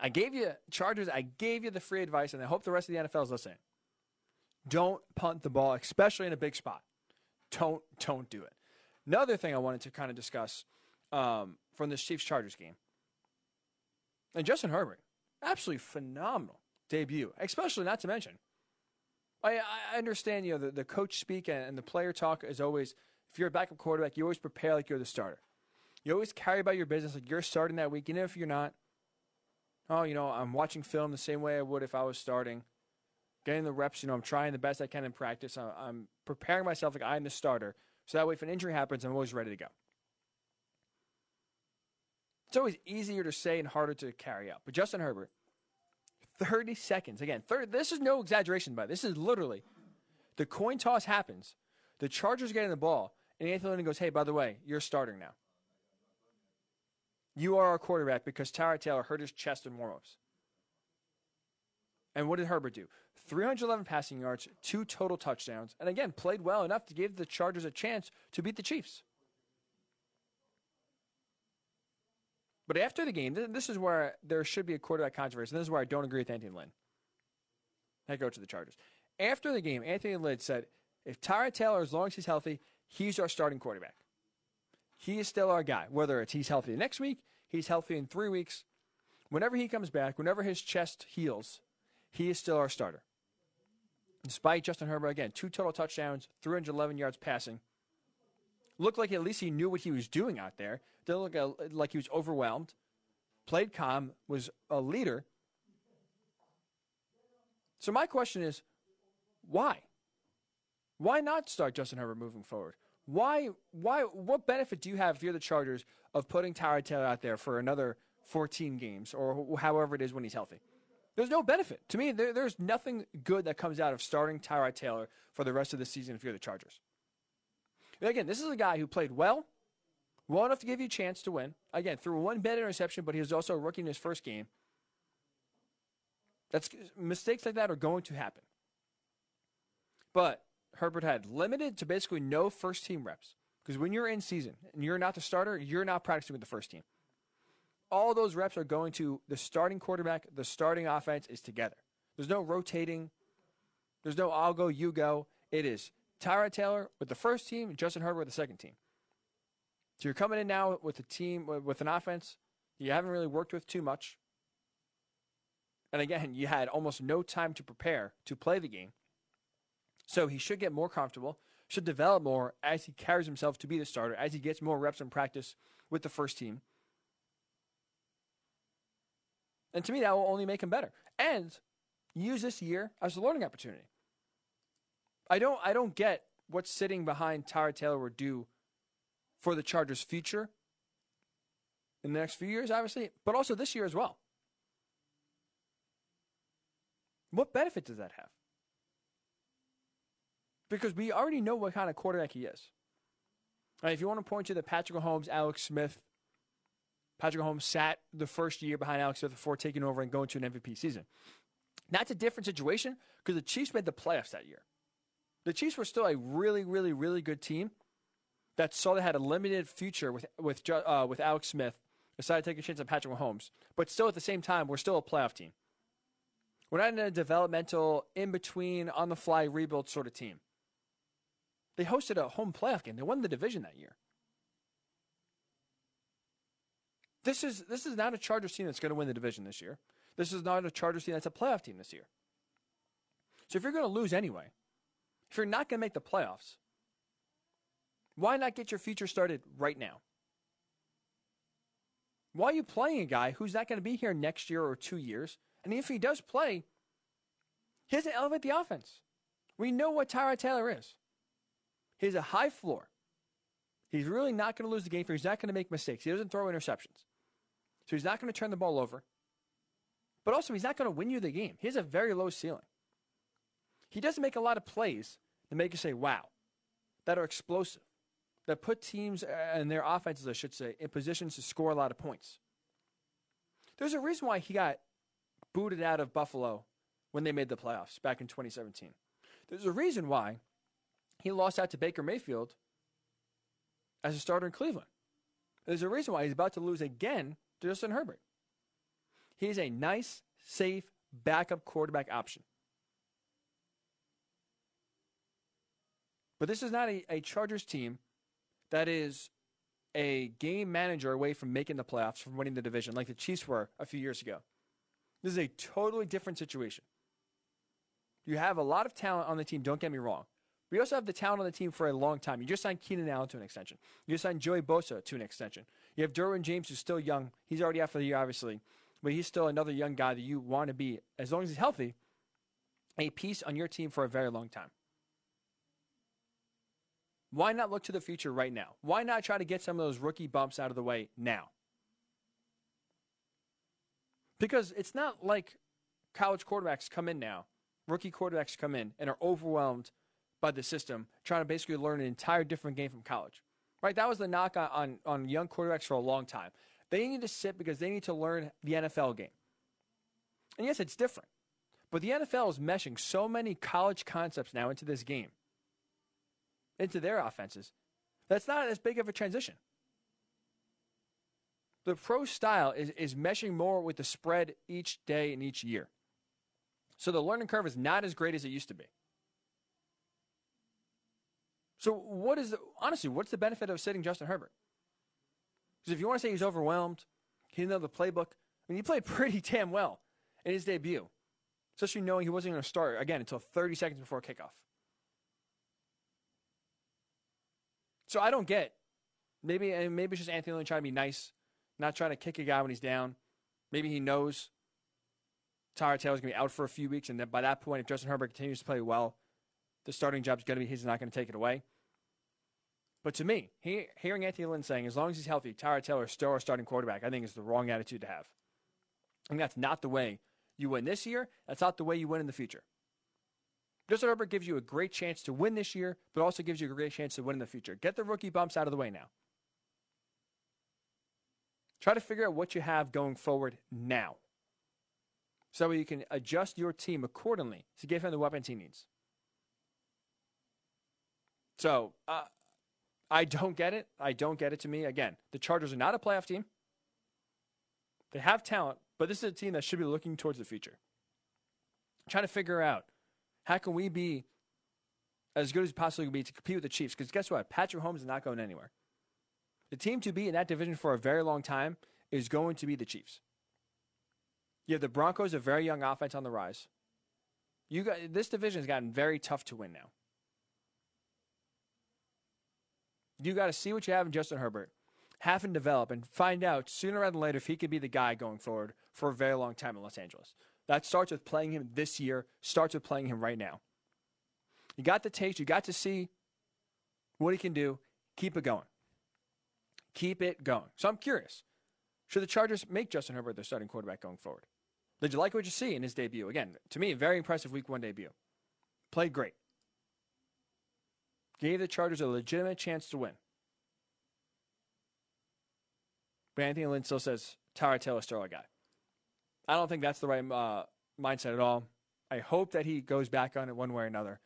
I gave you Chargers. I gave you the free advice, and I hope the rest of the NFL is listening. Don't punt the ball, especially in a big spot. Don't don't do it. Another thing I wanted to kind of discuss um, from this Chiefs Chargers game, and Justin Herbert, absolutely phenomenal debut. Especially not to mention, I, I understand you know the, the coach speak and, and the player talk is always if you're a backup quarterback, you always prepare like you're the starter. You always carry about your business like you're starting that week, even if you're not. Oh, you know, I'm watching film the same way I would if I was starting, getting the reps. You know, I'm trying the best I can in practice. I'm preparing myself like I'm the starter, so that way if an injury happens, I'm always ready to go. It's always easier to say and harder to carry out. But Justin Herbert, 30 seconds. Again, 30, this is no exaggeration, but this is literally the coin toss happens. The Chargers getting the ball, and Anthony Lynn goes, Hey, by the way, you're starting now. You are our quarterback because Tyrod Taylor hurt his chest in warmups. And what did Herbert do? 311 passing yards, two total touchdowns, and again, played well enough to give the Chargers a chance to beat the Chiefs. But after the game, this is where there should be a quarterback controversy. This is where I don't agree with Anthony Lynn. Head coach of the Chargers. After the game, Anthony Lynn said, if Tyrod Taylor, as long as he's healthy, he's our starting quarterback. He is still our guy, whether it's he's healthy next week, he's healthy in three weeks. Whenever he comes back, whenever his chest heals, he is still our starter. Despite Justin Herbert, again, two total touchdowns, 311 yards passing. Looked like at least he knew what he was doing out there. Didn't look like he was overwhelmed. Played calm, was a leader. So my question is, why? Why not start Justin Herbert moving forward? Why? Why? What benefit do you have if you're the Chargers of putting Tyrod Taylor out there for another 14 games or however it is when he's healthy? There's no benefit to me. There, there's nothing good that comes out of starting Tyrod Taylor for the rest of the season if you're the Chargers. Again, this is a guy who played well, well enough to give you a chance to win. Again, threw one bad interception, but he was also a rookie in his first game. That's mistakes like that are going to happen. But Herbert had limited to basically no first team reps. Because when you're in season and you're not the starter, you're not practicing with the first team. All those reps are going to the starting quarterback, the starting offense is together. There's no rotating. There's no I'll go, you go. It is Tyrod Taylor with the first team, Justin Herbert with the second team. So you're coming in now with a team with an offense you haven't really worked with too much. And again, you had almost no time to prepare to play the game. So he should get more comfortable, should develop more as he carries himself to be the starter, as he gets more reps in practice with the first team. And to me, that will only make him better. And use this year as a learning opportunity. I don't I don't get what's sitting behind Tyrod Taylor would do for the Chargers' future in the next few years, obviously, but also this year as well. What benefit does that have? Because we already know what kind of quarterback he is. Right, if you want to point to the Patrick Mahomes, Alex Smith, Patrick Mahomes sat the first year behind Alex Smith before taking over and going to an MVP season. That's a different situation because the Chiefs made the playoffs that year. The Chiefs were still a really, really, really good team that saw they had a limited future with with uh, with Alex Smith. Decided to take a chance on Patrick Mahomes, but still at the same time, we're still a playoff team. We're not in a developmental, in between, on the fly rebuild sort of team. They hosted a home playoff game. They won the division that year. This is this is not a Chargers team that's going to win the division this year. This is not a Chargers team that's a playoff team this year. So if you're going to lose anyway, if you're not going to make the playoffs, why not get your future started right now? Why are you playing a guy who's not going to be here next year or two years? And if he does play, he doesn't elevate the offense. We know what Tyrod Taylor is. He has a high floor. He's really not going to lose the game for. He's not going to make mistakes. He doesn't throw interceptions. So he's not going to turn the ball over. But also, he's not going to win you the game. He has a very low ceiling. He doesn't make a lot of plays that make you say, wow, that are explosive, that put teams uh, and their offenses, I should say, in positions to score a lot of points. There's a reason why he got booted out of Buffalo when they made the playoffs back in 2017. There's a reason why he lost out to Baker Mayfield as a starter in Cleveland. There's a reason why he's about to lose again to Justin Herbert. He's a nice, safe backup quarterback option. But this is not a, a Chargers team that is a game manager away from making the playoffs, from winning the division, like the Chiefs were a few years ago. This is a totally different situation. You have a lot of talent on the team, don't get me wrong. We also have the talent on the team for a long time. You just signed Keenan Allen to an extension. You just signed Joey Bosa to an extension. You have Derwin James, who's still young. He's already out for the year, obviously, but he's still another young guy that you want to be, as long as he's healthy, a piece on your team for a very long time. Why not look to the future right now? Why not try to get some of those rookie bumps out of the way now? Because it's not like college quarterbacks come in now, rookie quarterbacks come in and are overwhelmed by the system, trying to basically learn an entire different game from college. Right? That was the knock on, on young quarterbacks for a long time. They need to sit because they need to learn the NFL game. And yes, it's different. But the NFL is meshing so many college concepts now into this game, into their offenses. That's not as big of a transition. The pro style is, is meshing more with the spread each day and each year. So the learning curve is not as great as it used to be. So what is the, honestly, what's the benefit of sitting Justin Herbert? Because if you want to say he's overwhelmed, he didn't know the playbook. I mean, he played [laughs] pretty damn well in his debut, especially knowing he wasn't going to start again until 30 seconds before kickoff. So I don't get. Maybe maybe it's just Anthony Lynn trying to be nice, not trying to kick a guy when he's down. Maybe he knows Tyrod Taylor's going to be out for a few weeks, and then by that point, if Justin Herbert continues to play well, the starting job's going to be his. He's not going to take it away. But to me, he, hearing Anthony Lynn saying, as long as he's healthy, Tyrod Taylor is still our starting quarterback, I think is the wrong attitude to have. And that's not the way you win this year. That's not the way you win in the future. Justin Herbert gives you a great chance to win this year, but also gives you a great chance to win in the future. Get the rookie bumps out of the way now. Try to figure out what you have going forward now. So you can adjust your team accordingly to give him the weapons he needs. So uh, I don't get it. I don't get it to me. Again, the Chargers are not a playoff team. They have talent, but this is a team that should be looking towards the future. trying to figure out how can we be as good as possibly can be to compete with the Chiefs? Because guess what? Patrick Mahomes is not going anywhere. The team to be in that division for a very long time is going to be the Chiefs. You have the Broncos, a very young offense on the rise. You got this division has gotten very tough to win now. You got to see what you have in Justin Herbert, have him develop, and find out sooner rather than later if he could be the guy going forward for a very long time in Los Angeles. That starts with playing him this year, starts with playing him right now. You got the taste, you got to see what he can do. Keep it going. Keep it going. So I'm curious. Should the Chargers make Justin Herbert their starting quarterback going forward? Did you like what you see in his debut? Again, to me, very impressive week one debut. Played great gave the Chargers a legitimate chance to win. But Anthony Lynn still says Tyrod Taylor's still guy. I don't think that's the right uh, mindset at all. I hope that he goes back on it one way or another.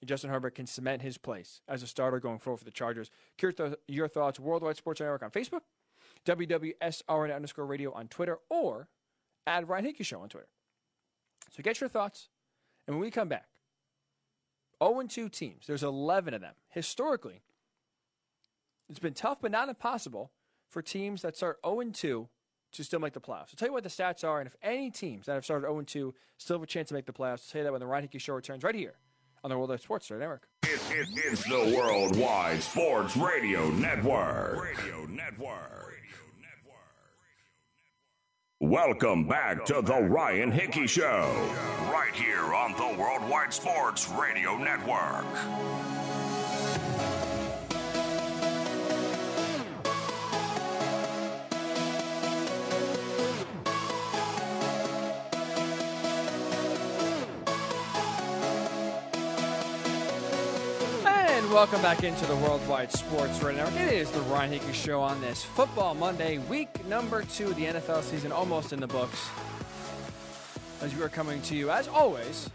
And Justin Herbert can cement his place as a starter going forward for the Chargers. Curious your thoughts, Worldwide Sports Network on Facebook, WWSRN underscore radio on Twitter, or at Ryan Hickey Show on Twitter. So get your thoughts. And when we come back, 0 2 teams. There's 11 of them. Historically, it's been tough but not impossible for teams that start 0 2 to still make the playoffs. I'll tell you what the stats are, and if any teams that have started 0 2 still have a chance to make the playoffs, I'll tell you that when the Ryan Hickey Show returns right here on the Worldwide Sports Network. It, it, it's the Worldwide Sports Radio Network. Radio Network. Welcome back to the Ryan Hickey Show, right here on the Worldwide Sports Radio Network. And welcome back into the Worldwide Sports Radio Network. It is the Ryan Hickey Show on this Football Monday, week number two of the NFL season, almost in the books. As we are coming to you, as always,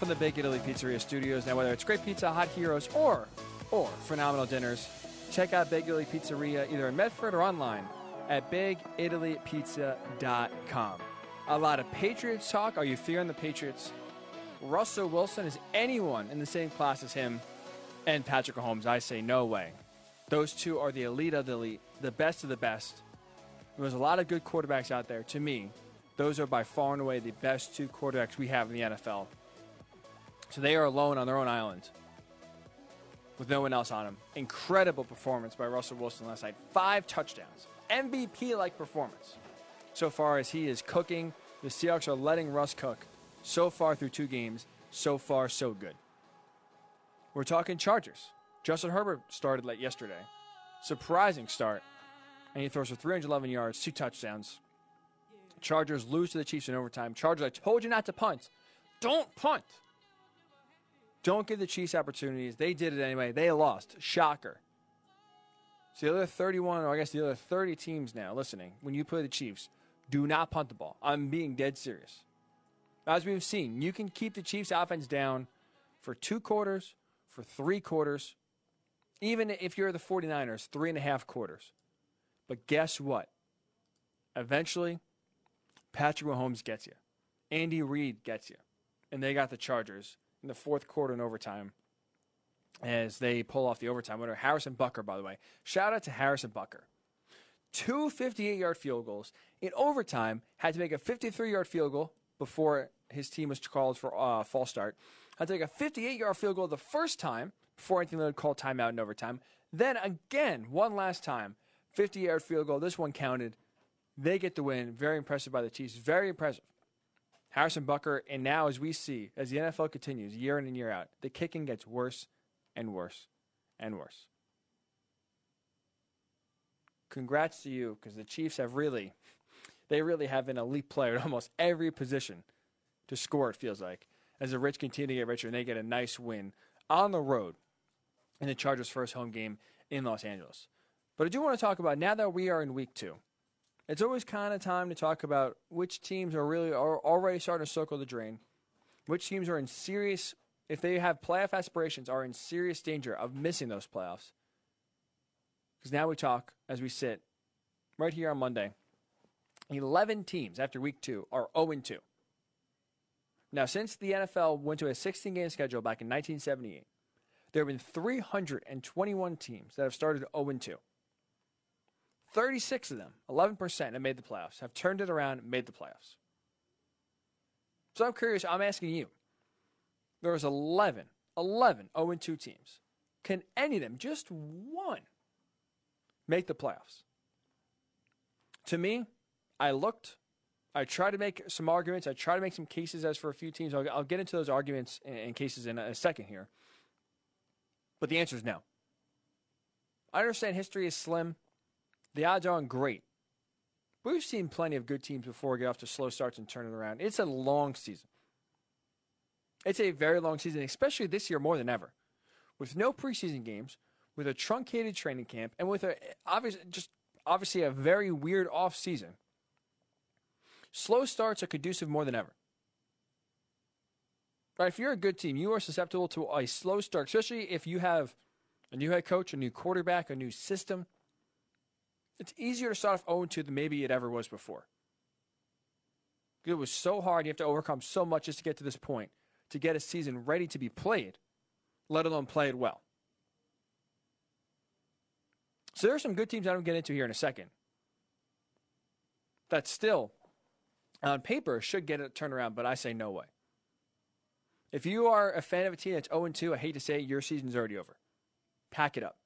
from the Big Italy Pizzeria Studios. Now, whether it's great pizza, hot heroes, or or phenomenal dinners, check out Big Italy Pizzeria either in Medford or online at BigItalyPizza.com. A lot of Patriots talk. Are you fearing the Patriots? Russell Wilson is anyone in the same class as him and Patrick Mahomes, I say no way. Those two are the elite of the elite, the best of the best. There's a lot of good quarterbacks out there. To me, those are by far and away the best two quarterbacks we have in the NFL. So they are alone on their own island with no one else on them. Incredible performance by Russell Wilson last night. Five touchdowns. MVP like performance. So far as he is cooking, the Seahawks are letting Russ cook. So far through two games, so far so good. We're talking Chargers. Justin Herbert started late yesterday. Surprising start. And he throws for 311 yards, two touchdowns. Chargers lose to the Chiefs in overtime. Chargers, I told you not to punt. Don't punt. Don't give the Chiefs opportunities. They did it anyway. They lost. Shocker. So the other 31, or I guess the other 30 teams now listening, when you play the Chiefs, do not punt the ball. I'm being dead serious. As we've seen, you can keep the Chiefs offense down for two quarters, for three quarters, even if you're the 49ers, three and a half quarters. But guess what? Eventually, Patrick Mahomes gets you. Andy Reid gets you. And they got the Chargers in the fourth quarter and overtime as they pull off the overtime winner. Harrison Butker, by the way. Shout out to Harrison Butker. Two 58 yard field goals. In overtime, had to make a 53 yard field goal before his team was called for a uh, false start. Had to make a 58 yard field goal the first time before Anthony Lynn called timeout in overtime. Then again, one last time, 50 yard field goal. This one counted. They get the win. Very impressive by the Chiefs. Very impressive. Harrison Butker, and now as we see, as the NFL continues year in and year out, the kicking gets worse and worse and worse. Congrats to you, because the Chiefs have really, they really have an elite player [laughs] at almost every position to score, it feels like, as the rich continue to get richer and they get a nice win on the road in the Chargers' first home game in Los Angeles. But I do want to talk about now that we are in week two it's always kind of time to talk about which teams are really are already starting to circle the drain, which teams are in serious, if they have playoff aspirations, are in serious danger of missing those playoffs. Because now we talk as we sit right here on Monday. 11 teams after week two are 0 2. Now, since the NFL went to a 16 game schedule back in 1978, there have been 321 teams that have started 0 2. 36 of them, 11%, have made the playoffs, have turned it around, made the playoffs. So I'm curious, I'm asking you. There was 11, 11 0 2 teams. Can any of them, just one, make the playoffs? To me, I looked, I tried to make some arguments, I tried to make some cases as for a few teams. I'll, I'll get into those arguments and, cases in a second here. But the answer is no. I understand history is slim. The odds aren't great. We've seen plenty of good teams before get off to slow starts and turn it around. It's a long season. It's a very long season, especially this year more than ever. With no preseason games, with a truncated training camp, and with a obvious just obviously a very weird off season. Slow starts are conducive more than ever. Right, if you're a good team, you are susceptible to a slow start, especially if you have a new head coach, a new quarterback, a new system it's easier to start off 0 2 than maybe it ever was before. It was so hard. You have to overcome so much just to get to this point, to get a season ready to be played, let alone play it well. So there are some good teams I don't get into here in a second. That still, on paper, should get a turnaround, but I say no way. If you are a fan of a team that's 0 2, I hate to say it, your season's already over. Pack it up.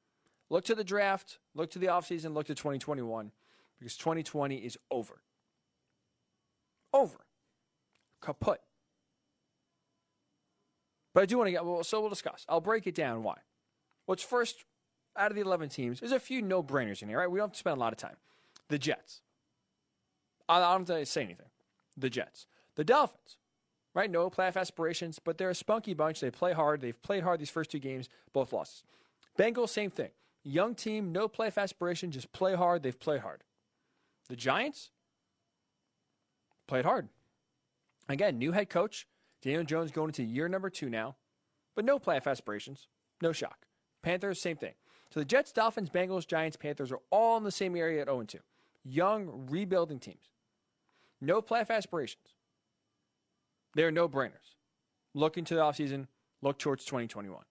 Look to the draft, look to the offseason, look to 2021 because 2020 is over. Over. Kaput. But I do want to get, well, so we'll discuss. I'll break it down why. What's first out of the 11 teams, there's a few no brainers in here, right? We don't have to spend a lot of time. The Jets. I don't have to say anything. The Jets. The Dolphins, right? No playoff aspirations, but they're a spunky bunch. They play hard. They've played hard these first two games, both losses. Bengals, same thing. Young team, no playoff aspiration, just play hard. They've played hard. The Giants played hard. Again, new head coach, Daniel Jones going into year number two now, but no playoff aspirations. No shock. Panthers, same thing. So the Jets, Dolphins, Bengals, Giants, Panthers are all in the same area at 0 2. Young, rebuilding teams. No playoff aspirations. They're no brainers. Looking to the offseason, look towards 2021.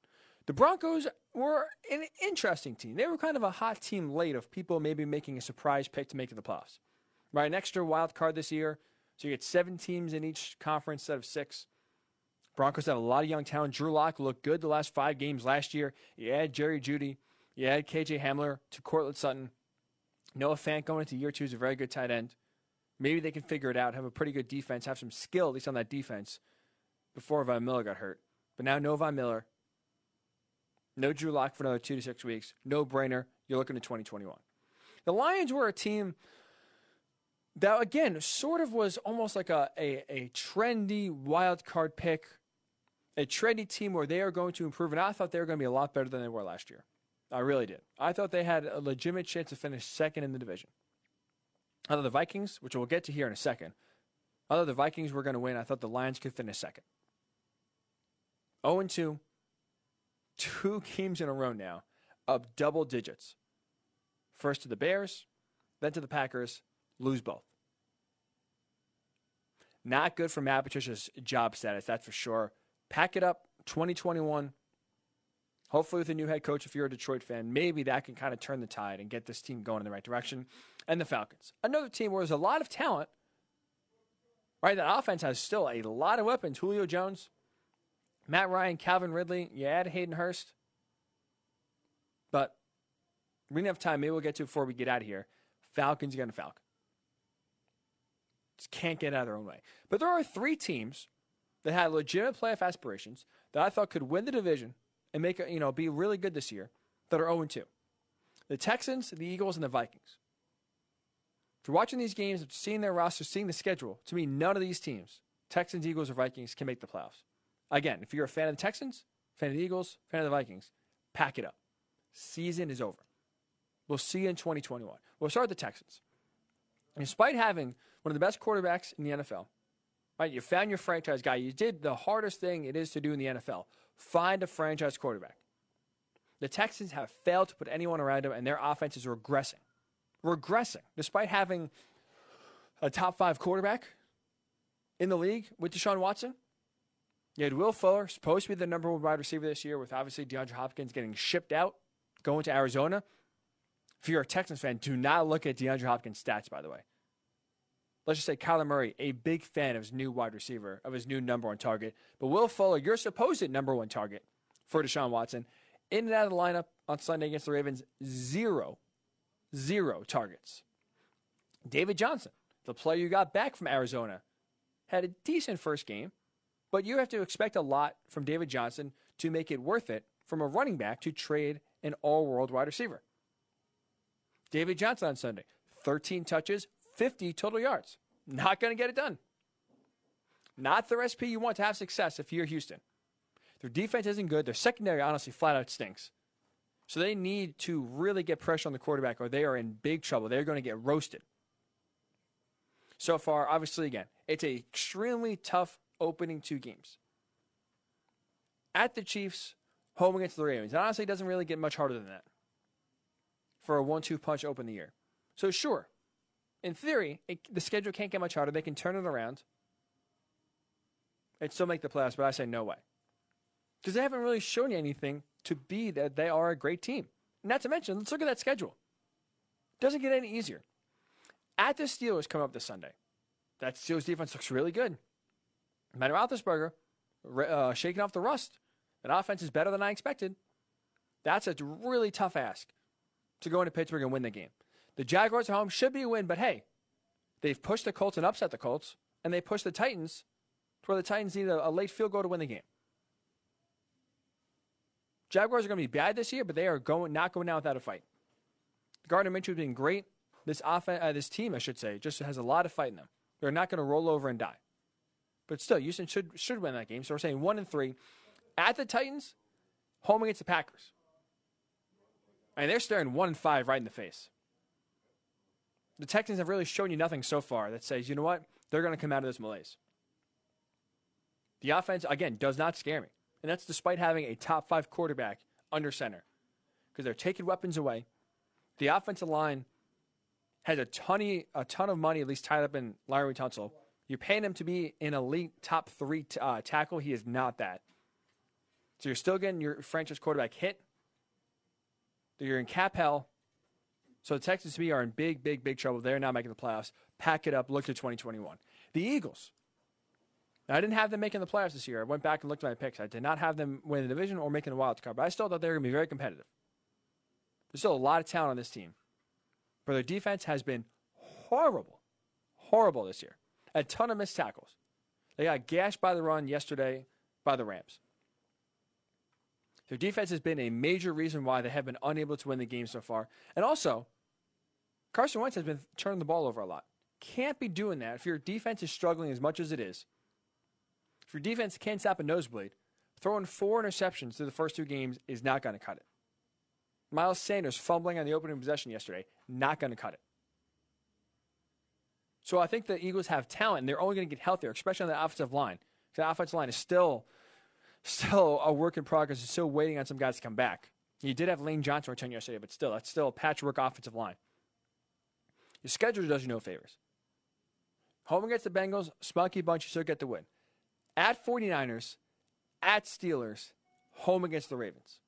The Broncos were an interesting team. They were kind of a hot team late of people maybe making a surprise pick to make it the playoffs. Right, an extra wild card this year, so you get seven teams in each conference instead of six. Broncos have a lot of young talent. Drew Lock looked good the last five games last year. You add Jerry Jeudy. you add KJ Hamler to Courtland Sutton. Noah Fant going into year two is a very good tight end. Maybe they can figure it out, have a pretty good defense, have some skill at least on that defense before Von Miller got hurt. But now no Von Miller, no Drew Lock for another two to six weeks, no brainer. You're looking to 2021. The Lions were a team that, again, sort of was almost like a, a, a trendy wild card pick, a trendy team where they are going to improve. And I thought they were going to be a lot better than they were last year. I really did. I thought they had a legitimate chance to finish second in the division. I thought the Vikings, which we'll get to here in a second, I thought the Vikings were going to win. I thought the Lions could finish second. 0 2, two games in a row now of double digits. First to the Bears, then to the Packers, lose both. Not good for Matt Patricia's job status, that's for sure. Pack it up 2021. Hopefully, with a new head coach, if you're a Detroit fan, maybe that can kind of turn the tide and get this team going in the right direction. And the Falcons, another team where there's a lot of talent, right? That offense has still a lot of weapons. Julio Jones, Matt Ryan, Calvin Ridley, you add Hayden Hurst. But we don't have time. Maybe we'll get to it before we get out of here. Falcons going to Falcon. Just can't get out of their own way. But there are three teams that had legitimate playoff aspirations that I thought could win the division and make you know be really good this year that are 0 2. The Texans, the Eagles, and the Vikings. If you're watching these games, seeing their roster, seeing the schedule, to me, none of these teams, Texans, Eagles, or Vikings, can make the playoffs. Again, if you're a fan of the Texans, fan of the Eagles, fan of the Vikings, pack it up. Season is over. We'll see you in 2021. We'll start with the Texans. Despite having one of the best quarterbacks in the NFL, right? You found your franchise guy. You did the hardest thing it is to do in the NFL find a franchise quarterback. The Texans have failed to put anyone around him, and their offense is regressing. Regressing, despite having a top five quarterback in the league with Deshaun Watson. You had Will Fuller, supposed to be the number one wide receiver this year, with obviously DeAndre Hopkins getting shipped out, going to Arizona. If you're a Texans fan, do not look at DeAndre Hopkins' stats, by the way. Let's just say Kyler Murray, a big fan of his new wide receiver, of his new number one target. But Will Fuller, your supposed number one target for Deshaun Watson, in and out of the lineup on Sunday against the Ravens, zero, zero targets. David Johnson, the player you got back from Arizona, had a decent first game, but you have to expect a lot from David Johnson to make it worth it from a running back to trade an all world wide receiver. David Johnson on Sunday, 13 touches, 50 total yards. Not going to get it done. Not the recipe you want to have success if you're Houston. Their defense isn't good. Their secondary, honestly, flat out stinks. So they need to really get pressure on the quarterback or they are in big trouble. They're going to get roasted. So far, obviously, again, it's an extremely tough opening two games. At the Chiefs, home against the Ravens. And honestly, it doesn't really get much harder than that for a one-two punch open the year. So sure, in theory, it, the schedule can't get much harder. They can turn it around and still make the playoffs, but I say no way. Because they haven't really shown you anything to be that they are a great team. Not to mention, let's look at that schedule. Doesn't get any easier. At the Steelers coming up this Sunday. That Steelers defense looks really good. Matt Roethlisberger uh, shaking off the rust. That offense is better than I expected. That's a really tough ask to go into Pittsburgh and win the game. The Jaguars at home should be a win, but hey, they've pushed the Colts and upset the Colts, and they pushed the Titans to where the Titans need a, a late field goal to win the game. Jaguars are going to be bad this year, but they are going not going out without a fight. Gardner Minshew has been great. This offense, uh, this team, I should say, just has a lot of fight in them. They're not going to roll over and die. But still, Houston should should win that game. So we're saying one and three at the Titans, home against the Packers. And they're staring one and five right in the face. The Texans have really shown you nothing so far that says, you know what, they're going to come out of this malaise. The offense, again, does not scare me. And that's despite having a top five quarterback under center because they're taking weapons away. The offensive line has a ton, of, a ton of money, at least tied up in Laremy Tunsil. You're paying him to be an elite top three t- uh, tackle. He is not that. So you're still getting your franchise quarterback hit. You're in cap hell. So the Texans to me are in big, big, big trouble. They're not making the playoffs. Pack it up. Look to 2021. The Eagles. Now, I didn't have them making the playoffs this year. I went back and looked at my picks. I did not have them winning the division or making a wild card, but I still thought they were going to be very competitive. There's still a lot of talent on this team. But their defense has been horrible. Horrible this year. A ton of missed tackles. They got gashed by the run yesterday by the Rams. Their defense has been a major reason why they have been unable to win the game so far. And also, Carson Wentz has been turning the ball over a lot. Can't be doing that if your defense is struggling as much as it is. If your defense can't stop a nosebleed, throwing four interceptions through the first two games is not going to cut it. Miles Sanders fumbling on the opening possession yesterday, not going to cut it. So I think the Eagles have talent, and they're only going to get healthier, especially on the offensive line. The offensive line is still still a work in progress. It's still waiting on some guys to come back. You did have Lane Johnson return yesterday, but still, that's still a patchwork offensive line. Your schedule does you no favors. Home against the Bengals, spunky bunch, you still get the win. At 49ers, at Steelers, home against the Ravens.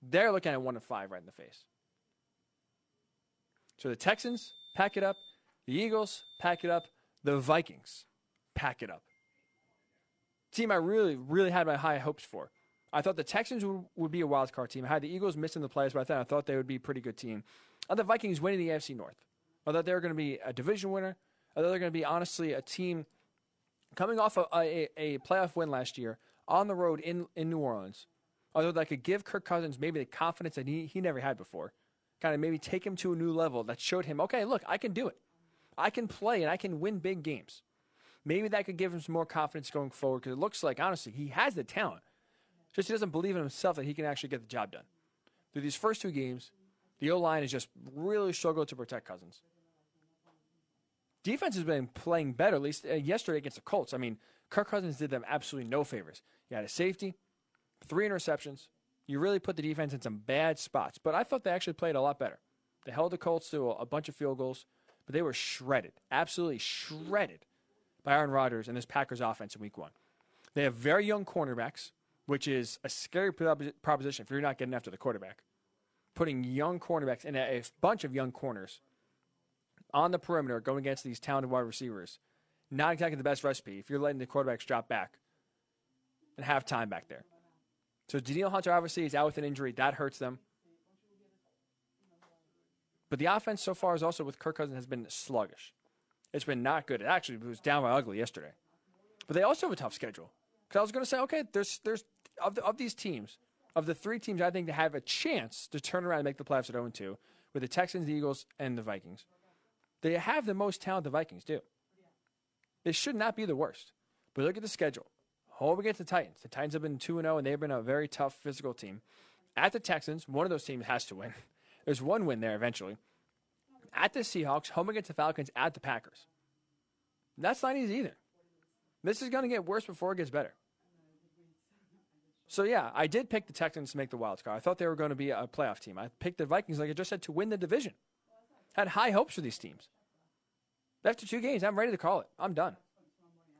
They're looking at one to five right in the face. So the Texans pack it up. The Eagles pack it up. The Vikings pack it up team I really, really had my high hopes for. I thought the Texans would, be a wild card team. I had the Eagles missing the playoffs, but I thought, I thought they would be a pretty good team. I the Vikings winning the AFC North. I thought they were going to be a division winner. I thought they were going to be, honestly, a team coming off a, a, a playoff win last year on the road in, in New Orleans. I thought that could give Kirk Cousins maybe the confidence that he, he never had before. Kind of maybe take him to a new level that showed him, okay, look, I can do it. I can play and I can win big games. Maybe that could give him some more confidence going forward because it looks like, honestly, he has the talent. Just he doesn't believe in himself that he can actually get the job done. Through these first two games, the O line has just really struggled to protect Cousins. Defense has been playing better, at least uh, yesterday against the Colts. I mean, Kirk Cousins did them absolutely no favors. He had a safety, three interceptions. You really put the defense in some bad spots, but I thought they actually played a lot better. They held the Colts to a, bunch of field goals, but they were shredded, absolutely shredded by Aaron Rodgers and this Packers offense in week one. They have very young cornerbacks, which is a scary proposition if you're not getting after the quarterback. Putting young cornerbacks and a bunch of young corners on the perimeter going against these talented wide receivers, not exactly the best recipe if you're letting the quarterbacks drop back and have time back there. So Danielle Hunter obviously is out with an injury. That hurts them. But the offense so far is also with Kirk Cousins has been sluggish. It's been not good. It actually was downright ugly yesterday. But they also have a tough schedule. Because I was going to say, okay, there's there's of the, of these teams, of the three teams, I think to have a chance to turn around and make the playoffs at 0 2, with the Texans, the Eagles, and the Vikings. They have the most talent. The Vikings do. They should not be the worst. But look at the schedule. Home against the Titans. The Titans have been 2 0, and they've been a very tough physical team. At the Texans, one of those teams has to win. [laughs] There's one win there eventually at the Seahawks, home against the Falcons, at the Packers. That's not easy either. This is going to get worse before it gets better. So yeah, I did pick the Texans to make the wild card. I thought they were going to be a playoff team. I picked the Vikings, like I just said, to win the division. Had high hopes for these teams. After two games, I'm ready to call it. I'm done.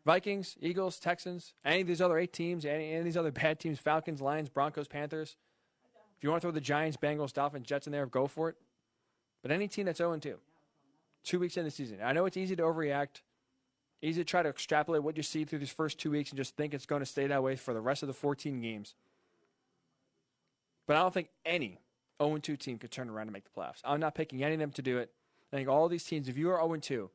Vikings, Eagles, Texans, any of these other eight teams, any, any of these other bad teams, Falcons, Lions, Broncos, Panthers. If you want to throw the Giants, Bengals, Dolphins, Jets in there, go for it. But any team that's 0 2, two weeks in the season, I know it's easy to overreact, easy to try to extrapolate what you see through these first two weeks and just think it's going to stay that way for the rest of the 14 games. But I don't think any 0 2 team could turn around and make the playoffs. I'm not picking any of them to do it. I think all these teams, if you are 0 2,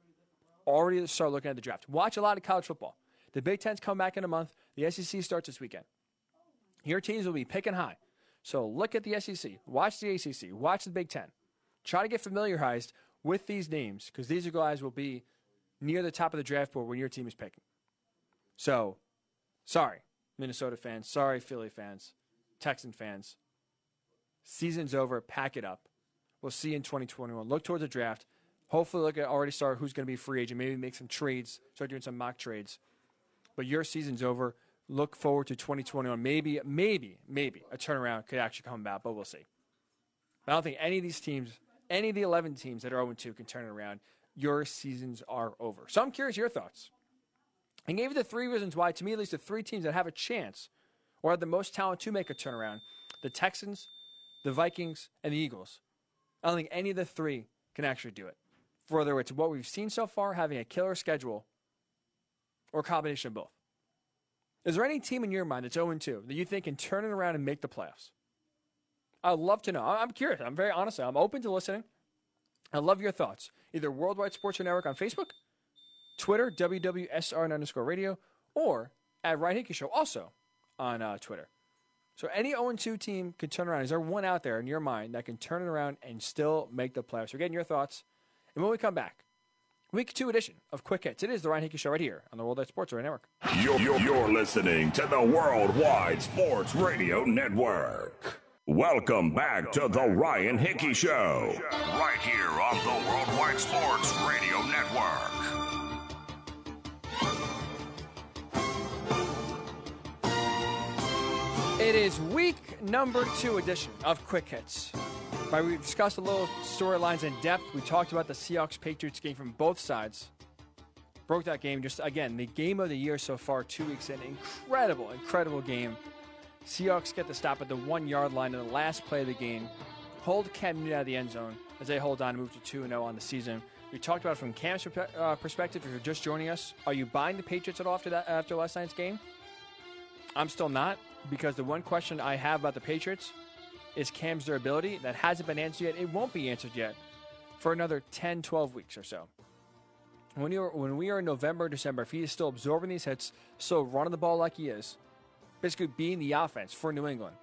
already start looking at the draft. Watch a lot of college football. The Big Ten's come back in a month. The SEC starts this weekend. Your teams will be picking high. So look at the SEC, watch the ACC, watch the Big Ten. Try to get familiarized with these names because these guys will be near the top of the draft board when your team is picking. So, sorry, Minnesota fans. Sorry, Philly fans, Texan fans. Season's over. Pack it up. We'll see you in 2021. Look towards the draft. Hopefully, look at already start who's going to be free agent. Maybe make some trades. Start doing some mock trades. But your season's over. Look forward to 2021. Maybe, maybe, maybe a turnaround could actually come about, but we'll see. I don't think any of these teams any of the 11 teams that are 0 2 can turn it around. Your seasons are over. So I'm curious your thoughts. I gave you the three reasons why, to me at least, the three teams that have a chance or have the most talent to make a turnaround the Texans, the Vikings, and the Eagles. I don't think any of the three can actually do it. Whether it's what we've seen so far, having a killer schedule, or a combination of both. Is there any team in your mind that's 0 2 that you think can turn it around and make the playoffs? I'd love to know. I'm curious. I'm very honest. I'm open to listening. I love your thoughts. Either Worldwide Sports Network on Facebook, Twitter, WWSR underscore radio, or at Ryan Hickey Show, also on uh, Twitter. So any 0-2 team could turn around. Is there one out there in your mind that can turn it around and still make the playoffs? We're getting your thoughts. And when we come back, week two edition of Quick Hits. It is the Ryan Hickey Show right here on the Worldwide Sports Radio Network. You're, you're, you're listening to the Worldwide Sports Radio Network. Welcome back to the Ryan Hickey Show, right here on the Worldwide Sports Radio Network. It is week number two edition of Quick Hits. Right, we discussed a little storylines in depth. We talked about the Seahawks Patriots game from both sides. Broke that game just again, the game of the year so far, two weeks in. Incredible, incredible game. Seahawks get the stop at the one yard line in the last play of the game. Hold Cam Newton out of the end zone as they hold on and move to 2 0 on the season. We talked about it from Cam's uh, perspective. If you're just joining us, are you buying the Patriots at all after, that, after last night's game? I'm still not because the one question I have about the Patriots is Cam's durability. That hasn't been answered yet. It won't be answered yet for another 10, 12 weeks or so. When, you are, when we are in November, December, if he is still absorbing these hits, still running the ball like he is, basically being the offense for New England,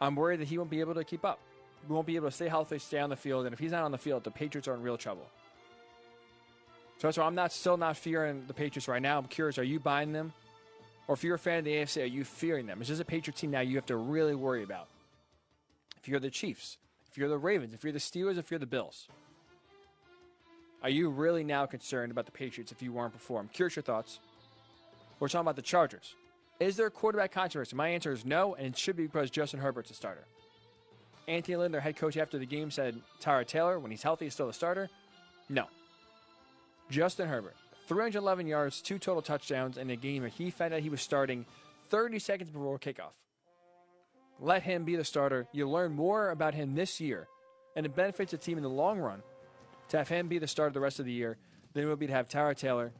I'm worried that he won't be able to keep up. We won't be able to stay healthy, stay on the field, and if he's not on the field, the Patriots are in real trouble. So that's why I'm not still not fearing the Patriots right now. I'm curious, are you buying them? Or if you're a fan of the AFC, are you fearing them? Is this a Patriot team now you have to really worry about? If you're the Chiefs, if you're the Ravens, if you're the Steelers, if you're the Bills, are you really now concerned about the Patriots if you weren't before? I'm curious your thoughts. We're talking about the Chargers. Is there a quarterback controversy? My answer is no, and it should be because Justin Herbert's a starter. Anthony Lynn, their head coach after the game, said Tyrod Taylor, when he's healthy, is still a starter. No. Justin Herbert, 311 yards, two total touchdowns in a game where he found out he was starting 30 seconds before kickoff. Let him be the starter. You learn more about him this year, and it benefits the team in the long run to have him be the starter the rest of the year than it would be to have Tyrod Taylor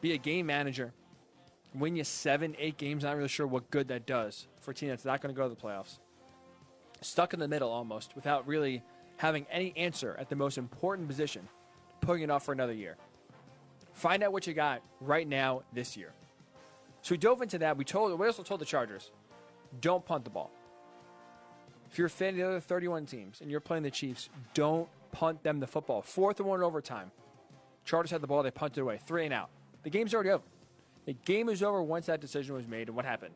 be a game manager, win you seven, eight games. Not really sure what good that does for a team that's not going to go to the playoffs. Stuck in the middle almost without really having any answer at the most important position, putting it off for another year. Find out what you got right now this year. So we dove into that. We told we also told the Chargers, don't punt the ball. If you're a fan of the other 31 teams and you're playing the Chiefs, don't punt them the football. Fourth and one in overtime. Chargers had the ball, they punted away, three and out. The game's already over. The game is over once that decision was made. And what happened?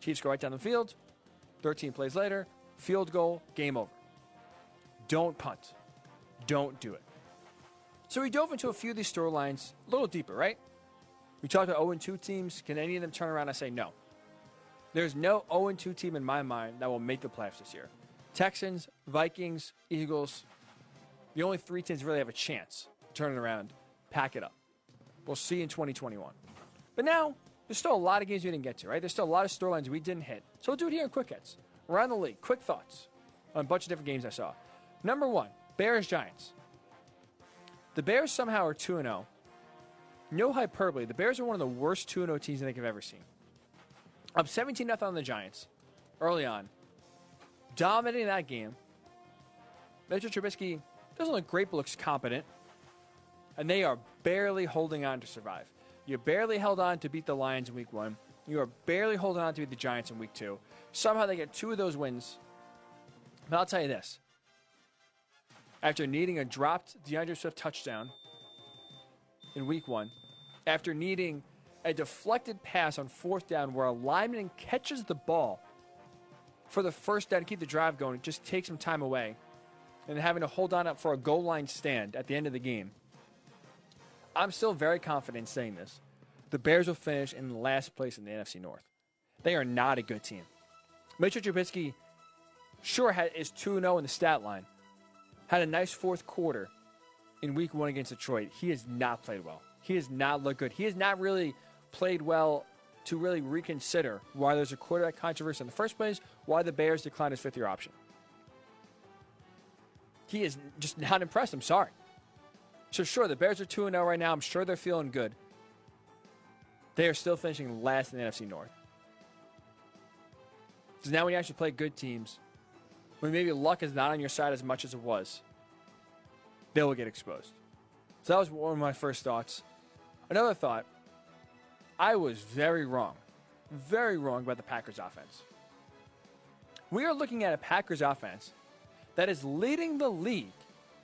Chiefs go right down the field. 13 plays later, field goal, game over. Don't punt. Don't do it. So we dove into a few of these storylines a little deeper, right? We talked about 0 2 teams. Can any of them turn around? I say no. There's no 0 2 team in my mind that will make the playoffs this year. Texans, Vikings, Eagles, the only three teams really have a chance to turn it around, pack it up. We'll see in 2021. But now, there's still a lot of games we didn't get to, right? There's still a lot of storylines we didn't hit. So we'll do it here in quick hits. Around the league, quick thoughts on a bunch of different games I saw. Number one, Bears Giants. The Bears somehow are 2 0. No hyperbole. The Bears are one of the worst 2 0 teams I think I've ever seen. Up 17 0 on the Giants early on. Dominating that game. Mitchell Trubisky doesn't look great, but looks competent. And they are barely holding on to survive. You barely held on to beat the Lions in week one. You are barely holding on to beat the Giants in week two. Somehow they get two of those wins. But I'll tell you this after needing a dropped DeAndre Swift touchdown in week one, after needing a deflected pass on fourth down where a lineman catches the ball for the first down to keep the drive going, it just takes some time away, and having to hold on up for a goal line stand at the end of the game. I'm still very confident in saying this. The Bears will finish in last place in the NFC North. They are not a good team. Mitchell Trubisky sure is 2 0 in the stat line, had a nice fourth quarter in week one against Detroit. He has not played well. He has not looked good. He has not really played well to really reconsider why there's a quarterback controversy in the first place, why the Bears declined his fifth year option. He is just not impressed. I'm sorry. So, sure, the Bears are 2 0 right now. I'm sure they're feeling good. They are still finishing last in the NFC North. So now when you actually play good teams, when maybe luck is not on your side as much as it was, they will get exposed. So that was one of my first thoughts. Another thought I was very wrong, very wrong about the Packers offense. We are looking at a Packers offense that is leading the league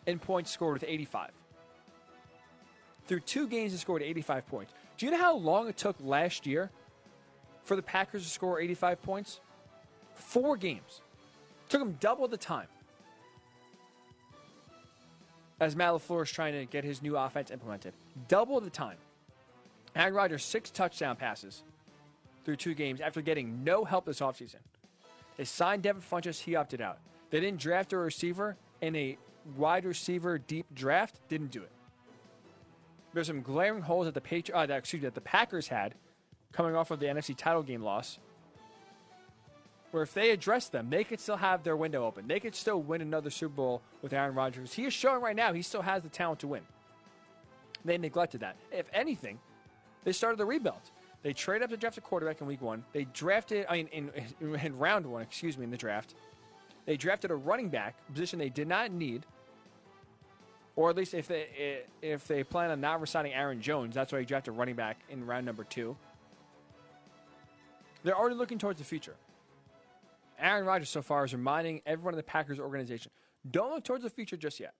in points scored with 85. Through two games, he scored 85 points. Do you know how long it took last year for the Packers to score 85 points? Four games. Took them double the time. As Matt LaFleur is trying to get his new offense implemented. Double the time. Aaron Rodgers, six touchdown passes through two games after getting no help this offseason. They signed Devin Funchess, he opted out. They didn't draft a receiver in a wide receiver deep draft, didn't do it. There's some glaring holes that the Patri- uh, that, excuse me, that the Packers had coming off of the NFC title game loss. Where if they address them, they could still have their window open. They could still win another Super Bowl with Aaron Rodgers. He is showing right now he still has the talent to win. They neglected that. If anything, they started the rebuild. They traded up to draft a quarterback in week one. They drafted, I mean, in, in round one, excuse me, in the draft. They drafted a running back, position they did not need or at least if they if they plan on not resigning Aaron Jones, that's why he drafted a running back in round number two. They're already looking towards the future. Aaron Rodgers so far is reminding everyone in the Packers organization, don't look towards the future just yet.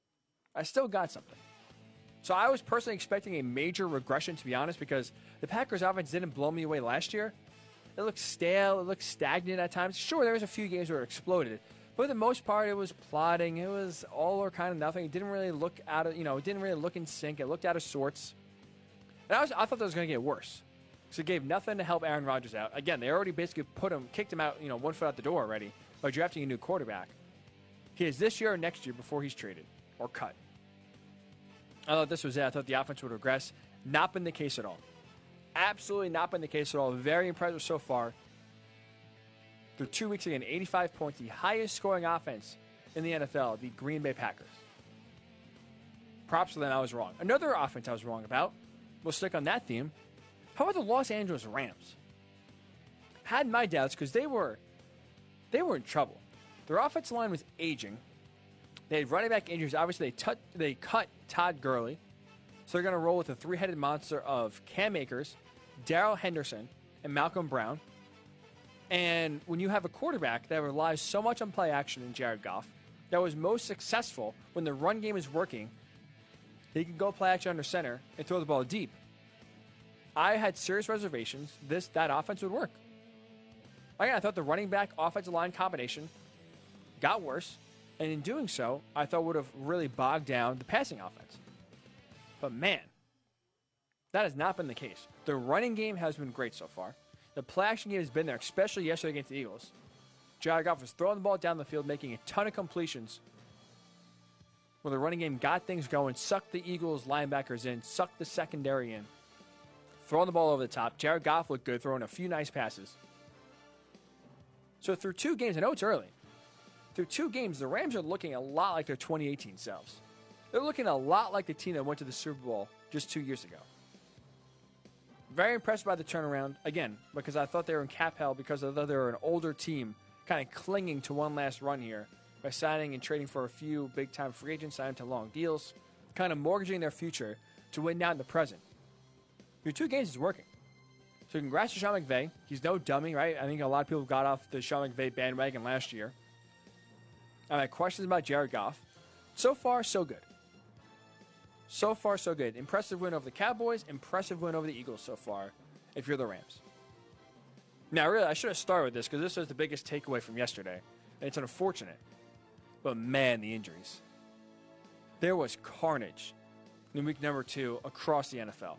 I still got something. So I was personally expecting a major regression, to be honest, because the Packers offense didn't blow me away last year. It looked stale. It looked stagnant at times. Sure, there was a few games where it exploded, but for the most part, it was plotting. It was all or kind of nothing. It didn't really look out of, you know, it didn't really look in sync. It looked out of sorts. And I, was, I thought that was going to get worse. So it gave nothing to help Aaron Rodgers out. Again, they already basically put him, kicked him out, you know, one foot out the door already by drafting a new quarterback. He is this year or next year before he's traded or cut. I thought this was it. I thought the offense would regress. Not been the case at all. Absolutely not been the case at all. Very impressive so far through two weeks again, 85 points, the highest scoring offense in the NFL, the Green Bay Packers. Props to them, I was wrong. Another offense I was wrong about, we'll stick on that theme. How about the Los Angeles Rams? Had my doubts because they were they were in trouble. Their offensive line was aging. They had running back injuries. Obviously, they, they cut Todd Gurley. So they're going to roll with a three headed monster of Cam Akers, Darrell Henderson, and Malcolm Brown. And when you have a quarterback that relies so much on play action in Jared Goff, that was most successful when the run game is working, he can go play action under center and throw the ball deep. I had serious reservations this that offense would work. Again, I thought the running back offensive line combination got worse, and in doing so, I thought would have really bogged down the passing offense. But man, that has not been the case. The running game has been great so far. The play action game has been there, especially yesterday against the Eagles. Jared Goff was throwing the ball down the field, making a ton of completions. Where the running game got things going, sucked the Eagles linebackers in, sucked the secondary in, throwing the ball over the top. Jared Goff looked good, throwing a few nice passes. So through two games, I know it's early. Through two games, the Rams are looking a lot like their 2018 selves. They're looking a lot like the team that went to the Super Bowl just two years ago. Very impressed by the turnaround again because I thought they were in cap hell because I thought they were an older team, kind of clinging to one last run here by signing and trading for a few big time free agents, signing to long deals, kind of mortgaging their future to win now in the present. Your two games is working. So congrats to Sean McVay. He's no dummy, right? I think a lot of people got off the Sean McVay bandwagon last year. Had questions about Jared Goff. So far, so good. So far, so good. Impressive win over the Cowboys. Impressive win over the Eagles so far. If you're the Rams. Now, really, I should have started with this because this was the biggest takeaway from yesterday, and it's unfortunate. But man, the injuries. There was carnage in week number two across the NFL.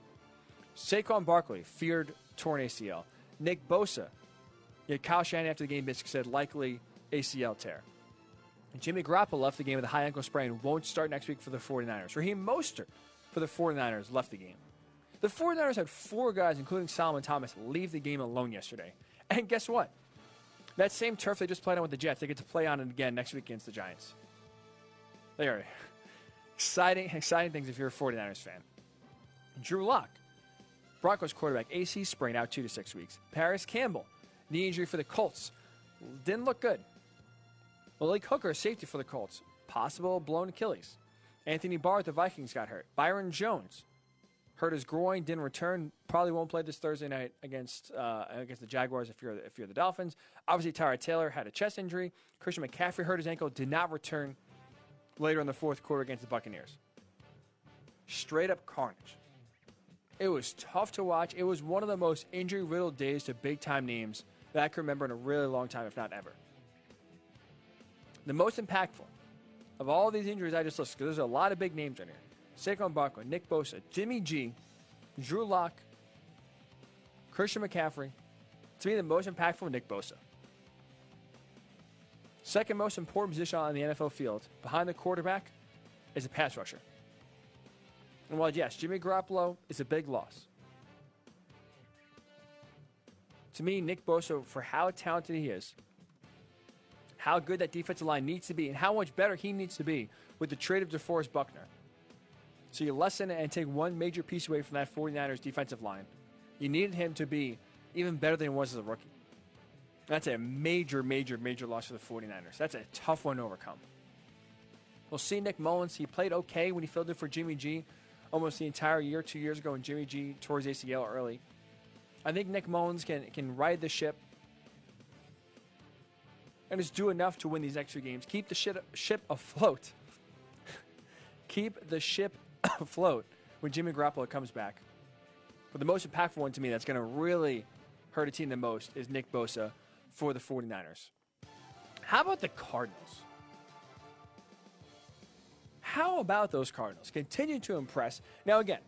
Saquon Barkley feared torn ACL. Nick Bosa, yeah, Kyle Shanahan after the game basically said likely ACL tear. Jimmy Garoppolo left the game with a high ankle sprain, and won't start next week for the 49ers. Raheem Mostert for the 49ers left the game. The 49ers had four guys, including Solomon Thomas, leave the game alone yesterday. And guess what? That same turf they just played on with the Jets, they get to play on it again next week against the Giants. They are exciting, exciting things if you're a 49ers fan. Drew Lock, Broncos quarterback, AC sprain out two to six weeks. Parris Campbell, knee injury for the Colts, didn't look good. Malik Hooker, safety for the Colts, possible blown Achilles. Anthony Barr, the Vikings got hurt. Byron Jones, hurt his groin, didn't return. Probably won't play this Thursday night against uh, against the Jaguars if you're if you're the Dolphins. Obviously, Tyrod Taylor had a chest injury. Christian McCaffrey hurt his ankle, did not return later in the fourth quarter against the Buccaneers. Straight up carnage. It was tough to watch. It was one of the most injury riddled days to big time names that I can remember in a really long time, if not ever. The most impactful of all these injuries I just listed, because there's a lot of big names on here Saquon Barkley, Nick Bosa, Jimmy G, Drew Lock, Christian McCaffrey. To me, the most impactful, Nick Bosa. Second most important position on the NFL field, behind the quarterback, is a pass rusher. And while, yes, Jimmy Garoppolo is a big loss, to me, Nick Bosa, for how talented he is, how good that defensive line needs to be, and how much better he needs to be with the trade of DeForest Buckner. So you lessen it and take one major piece away from that 49ers defensive line. You needed him to be even better than he was as a rookie. That's a major, major, major loss for the 49ers. That's a tough one to overcome. We'll see Nick Mullens. He played okay when he filled in for Jimmy G almost the entire year, two years ago, when Jimmy G tore his ACL early. I think Nick Mullens can, can ride the ship and just do enough to win these few games. Keep the ship, ship afloat. [laughs] Keep the ship [coughs] afloat when Jimmy Garoppolo comes back. But the most impactful one to me that's going to really hurt a team the most is Nick Bosa for the 49ers. How about the Cardinals? How about those Cardinals? Continue to impress. Now, again,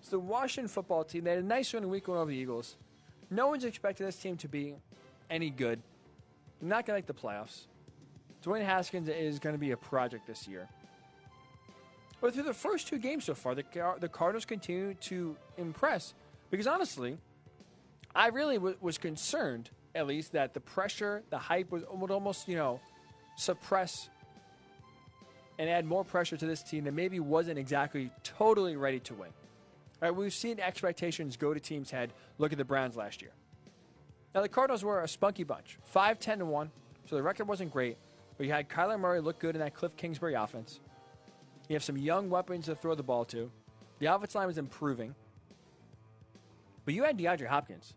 it's the Washington football team. They had a nice win week one over the Eagles. No one's expecting this team to be any good. Not going to make the playoffs. Dwayne Haskins is going to be a project this year. But through the first two games so far, the, the Cardinals continue to impress. Because honestly, I really w- was concerned, at least, that the pressure, the hype was, would almost, you know, suppress and add more pressure to this team that maybe wasn't exactly totally ready to win. All right, we've seen expectations go to teams' head. Look at the Browns last year. Now the Cardinals were a spunky bunch, 5 10 to 1, so the record wasn't great, but you had Kyler Murray look good in that Kliff Kingsbury offense. You have some young weapons to throw the ball to. The offensive line was improving. But you had DeAndre Hopkins,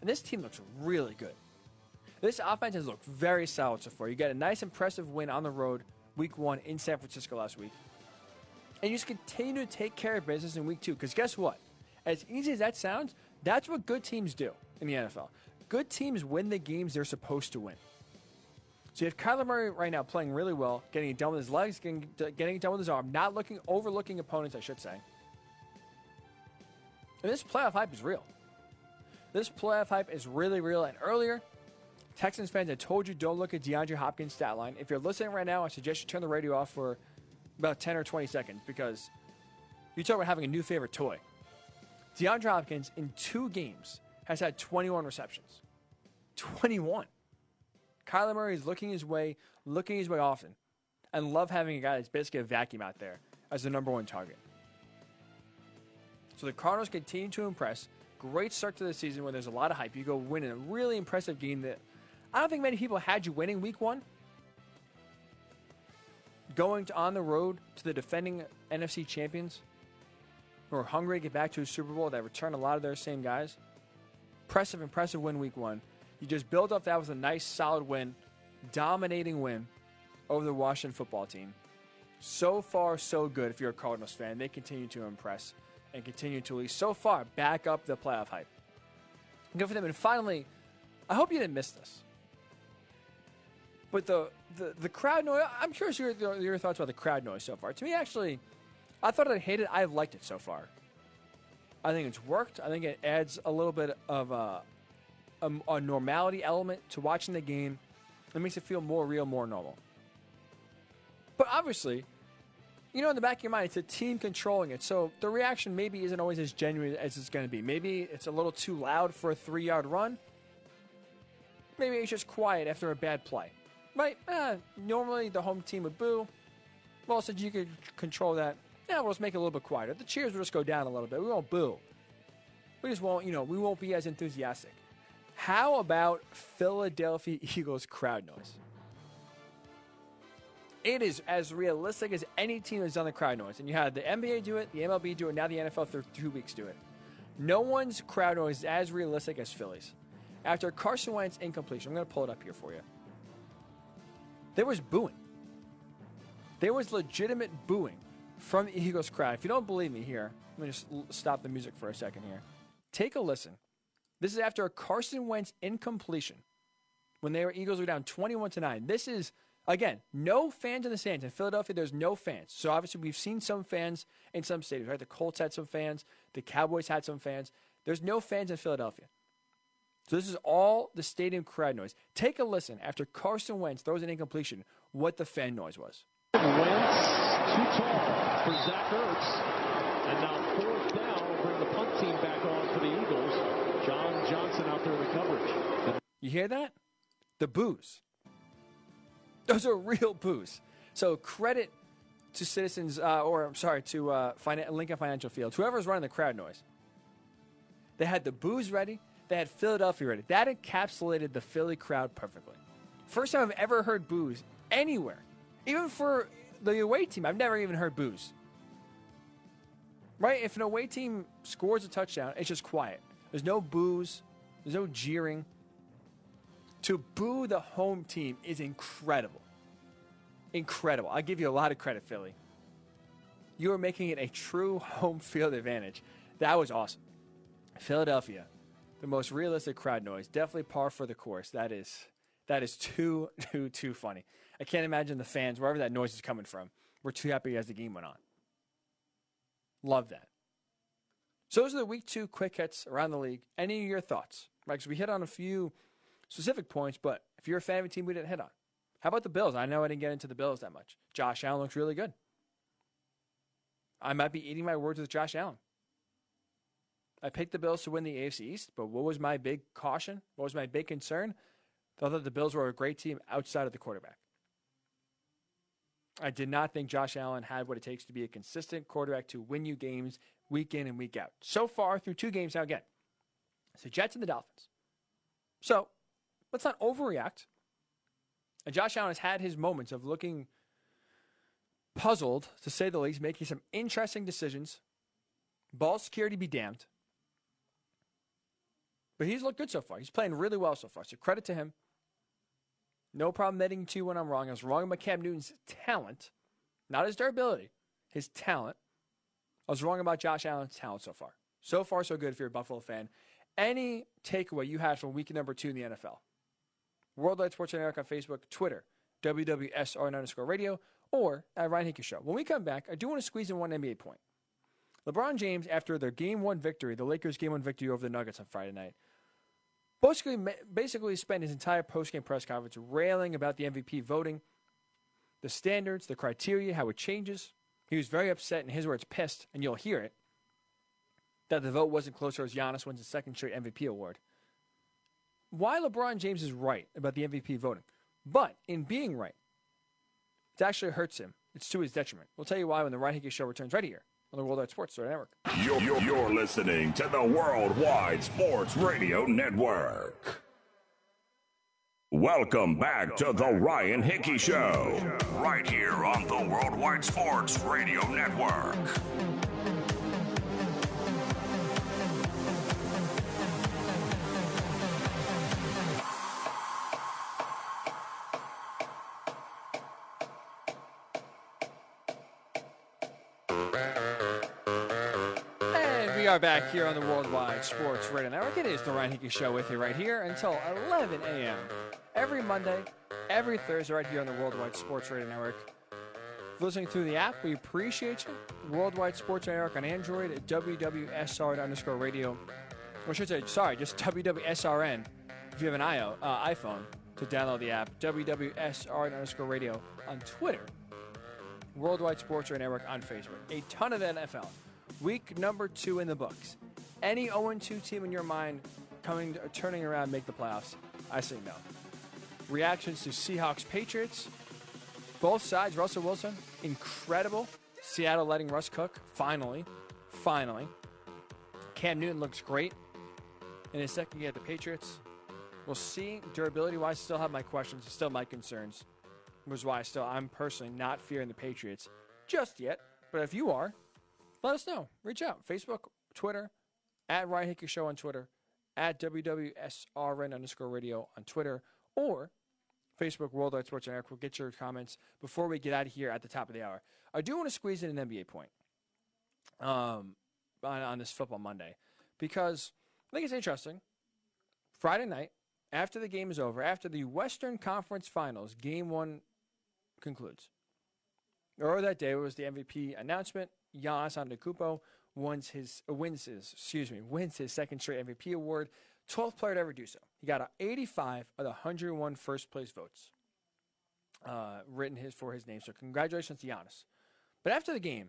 and this team looks really good. This offense has looked very solid so far. You got a nice, impressive win on the road week one in San Francisco last week. And you just continue to take care of business in week two. Because guess what? As easy as that sounds, that's what good teams do in the NFL. Good teams win the games they're supposed to win. So you have Kyler Murray right now playing really well, getting it done with his legs, getting, getting it done with his arm, not looking overlooking opponents, I should say. And this playoff hype is real. This playoff hype is really real. And earlier, Texans fans, I told you don't look at DeAndre Hopkins' stat line. If you're listening right now, I suggest you turn the radio off for about 10 or 20 seconds because you talk about having a new favorite toy. DeAndre Hopkins in two games has had 21 receptions. 21. Kyler Murray is looking his way, looking his way often, and love having a guy that's basically a vacuum out there as the number one target. So the Cardinals continue to impress. Great start to the season where there's a lot of hype. You go win in a really impressive game that I don't think many people had you winning week one. Going to, on the road to the defending NFC champions who are hungry to get back to a Super Bowl that return a lot of their same guys. Impressive, impressive win week one. You just built up that with a nice, solid win, dominating win over the Washington football team. So far, so good if you're a Cardinals fan. They continue to impress and continue to, at least so far, back up the playoff hype. Good for them. And finally, I hope you didn't miss this. But the, the, the crowd noise, I'm curious your, your thoughts about the crowd noise so far. To me, actually, I thought I hated it. I've liked it so far. I think it's worked. I think it adds a little bit of a, a, a normality element to watching the game. It makes it feel more real, more normal. But obviously, you know, in the back of your mind, it's a team controlling it. So the reaction maybe isn't always as genuine as it's going to be. Maybe it's a little too loud for a three yard run. Maybe it's just quiet after a bad play. Right? Eh, normally the home team would boo. Well, since you could control that, yeah, we'll just make it a little bit quieter. The cheers will just go down a little bit. We won't boo. We just won't, you know, we won't be as enthusiastic. How about Philadelphia [laughs] Eagles crowd noise? It is as realistic as any team has done the crowd noise. And you had the NBA do it, the MLB do it, now the NFL for two weeks do it. No one's crowd noise is as realistic as Phillies. After Carson Wentz incompletion, I'm going to pull it up here for you. There was booing. There was legitimate booing from Eagles crowd. If you don't believe me here, let me just stop the music for a second here. Take a listen. This is after a Carson Wentz incompletion when they were Eagles were down 21 to 9. This is Again, no fans in the stands. In Philadelphia, there's no fans. So obviously, we've seen some fans in some stadiums, right? The Colts had some fans, the Cowboys had some fans. There's no fans in Philadelphia. So this is all the stadium crowd noise. Take a listen after Carson Wentz throws an incompletion, what the fan noise was. Wentz too tall for Zach Ertz. And now fourth down will bring the punt team back on for the Eagles. John Johnson out there in the coverage. You hear that? The boos. Those are real boos. So credit to Citizens, uh, or I'm sorry, to uh, Lincoln Financial Field, whoever's running the crowd noise. They had the boos ready. They had Philadelphia ready. That encapsulated the Philly crowd perfectly. First time I've ever heard boos anywhere, even for the away team. I've never even heard boos. Right? If an away team scores a touchdown, it's just quiet. There's no boos. There's no jeering to boo the home team is incredible. Incredible. I give you a lot of credit, Philly. You are making it a true home field advantage. That was awesome. Philadelphia, the most realistic crowd noise, definitely par for the course. That is that is too [laughs] too too funny. I can't imagine the fans wherever that noise is coming from. We're too happy as the game went on. Love that. So those are the week two quick hits around the league. Any of your thoughts? Right, because we hit on a few specific points, but if you're a fan of a team we didn't hit on, how about the Bills? I know I didn't get into the Bills that much. Josh Allen looks really good. I might be eating my words with Josh Allen. I picked the Bills to win the AFC East, but what was my big caution? What was my big concern? I thought that the Bills were a great team outside of the quarterback. I did not think Josh Allen had what it takes to be a consistent quarterback to win you games week in and week out. So far, through two games now, again, it's the Jets and the Dolphins. So let's not overreact. And Josh Allen has had his moments of looking puzzled, to say the least, making some interesting decisions. Ball security be damned. But he's looked good so far. He's playing really well so far. So credit to him. No problem admitting to when I'm wrong. I was wrong about Cam Newton's talent, not his durability, his talent. I was wrong about Josh Allen's talent so far. So far, so good if you're a Buffalo fan. Any takeaway you had from week number two in the NFL? Worldwide Sports Network on Facebook, Twitter, WWSR underscore radio, or at Ryan Hickey Show. When we come back, I do want to squeeze in one NBA point. LeBron James, after their game one victory, the Lakers' game one victory over the Nuggets on Friday night, basically, basically spent his entire postgame press conference railing about the MVP voting, the standards, the criteria, how it changes. He was very upset, in his words, pissed, and you'll hear it, that the vote wasn't closer as Giannis wins his second straight MVP award why LeBron James is right about the MVP voting. But in being right, it actually hurts him. It's to his detriment. We'll tell you why when the Ryan Hickey Show returns right here on the Worldwide Sports Network. You're, you're, you're listening to the Worldwide Sports Radio Network. Welcome back to the Ryan Hickey Show, right here on the Worldwide Sports Radio Network. Are back here on the Worldwide Sports Radio Network. It is the Ryan Hickey Show with you right here until 11 a.m. every Monday, every Thursday, right here on the Worldwide Sports Radio Network. listening through the app, we appreciate you. Worldwide Sports Radio Network on Android at WWSR underscore radio. Or I should say, sorry, just WWSRN if you have an IO, uh, iPhone to download the app. WWSR underscore radio on Twitter Worldwide Sports Radio Network on Facebook. A ton of NFL. Week number two in the books. Any 0 2 team in your mind coming, uh, turning around, make the playoffs? I say no. Reactions to Seahawks Patriots. Both sides, Russell Wilson, incredible. Seattle letting Russ cook, finally. Finally. Cam Newton looks great in his second year at the Patriots. We'll see. Durability wise, still have my questions, still my concerns. Is why I still I'm personally not fearing the Patriots just yet. But if you are, let us know. Reach out. Facebook, Twitter, at Ryan Hickey Show on Twitter, at WWSRN underscore radio on Twitter, or Facebook Worldwide Sports Network. We'll get your comments before we get out of here at the top of the hour. I do want to squeeze in an NBA point um, on, on this football Monday because I think it's interesting. Friday night, after the game is over, after the Western Conference Finals, game one concludes. Earlier that day was the MVP announcement. Giannis Antetokounmpo wins his uh, wins his excuse me wins his second straight MVP award, 12th player to ever do so. He got 85 of the 101 first place votes uh, written his for his name. So congratulations to Giannis. But after the game,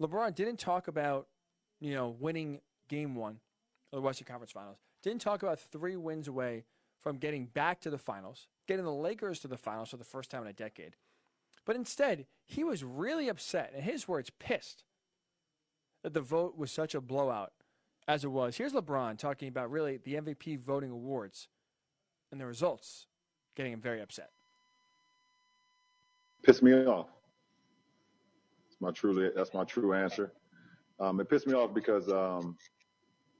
LeBron didn't talk about you know winning game one of the Western Conference Finals. Didn't talk about three wins away from getting back to the finals, getting the Lakers to the finals for the first time in a decade. But instead, he was really upset, in his words, pissed that the vote was such a blowout as it was. Here's LeBron talking about really the MVP voting awards and the results, getting him very upset. Pissed me off. That's my truly that's my true answer. Um, it pissed me off because um,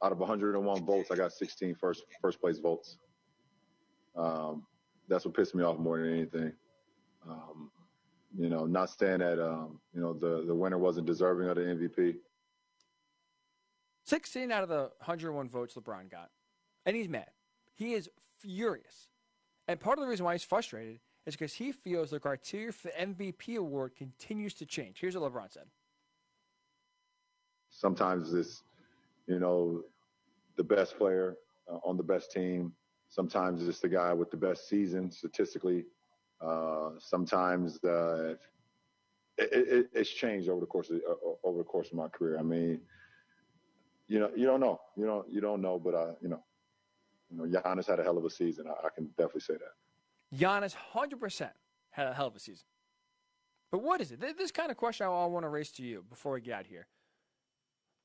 out of 101 votes, I got 16 first first place votes. Um, that's what pissed me off more than anything. Um, you know, not saying that um, you know the the winner wasn't deserving of the MVP. 16 out of the 101 votes LeBron got, and he's mad. He is furious, and part of the reason why he's frustrated is because he feels the criteria for the MVP award continues to change. Here's what LeBron said. Sometimes it's, you know, the best player uh, on the best team. Sometimes it's the guy with the best season statistically. Uh, sometimes uh, it, it, it's changed over the course of uh, over the course of my career. I mean, you know, you don't know, you don't you don't know, but uh, you know, you know, Giannis had a hell of a season. I, I can definitely say that. Giannis, hundred percent, had a hell of a season. But what is it? This kind of question I want to raise to you before we get out here.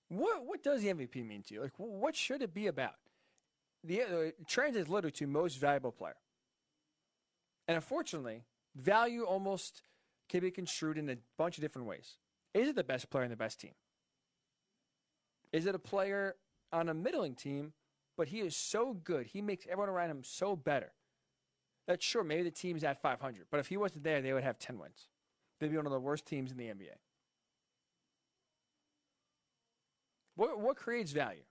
What what does the MVP mean to you? Like, what should it be about? The uh, translates literally to most valuable player. And unfortunately, value almost can be construed in a bunch of different ways. Is it the best player in the best team? Is it a player on a middling team, but he is so good, he makes everyone around him so better that sure, maybe the team's at 500, but if he wasn't there, they would have 10 wins. They'd be one of the worst teams in the NBA. What, what creates value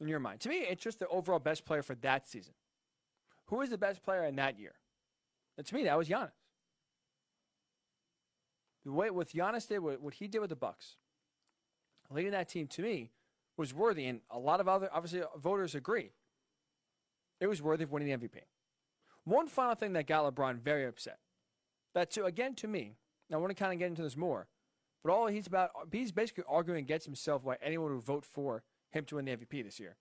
in your mind? To me, it's just the overall best player for that season. Who is the best player in that year? And to me, that was Giannis. The way what Giannis did, what he did with the Bucks, leading that team, to me, was worthy, and a lot of other obviously voters agree. It was worthy of winning the MVP. One final thing that got LeBron very upset. That to again to me, I want to kind of get into this more, but all he's about, he's basically arguing against himself why anyone would vote for him to win the MVP this year.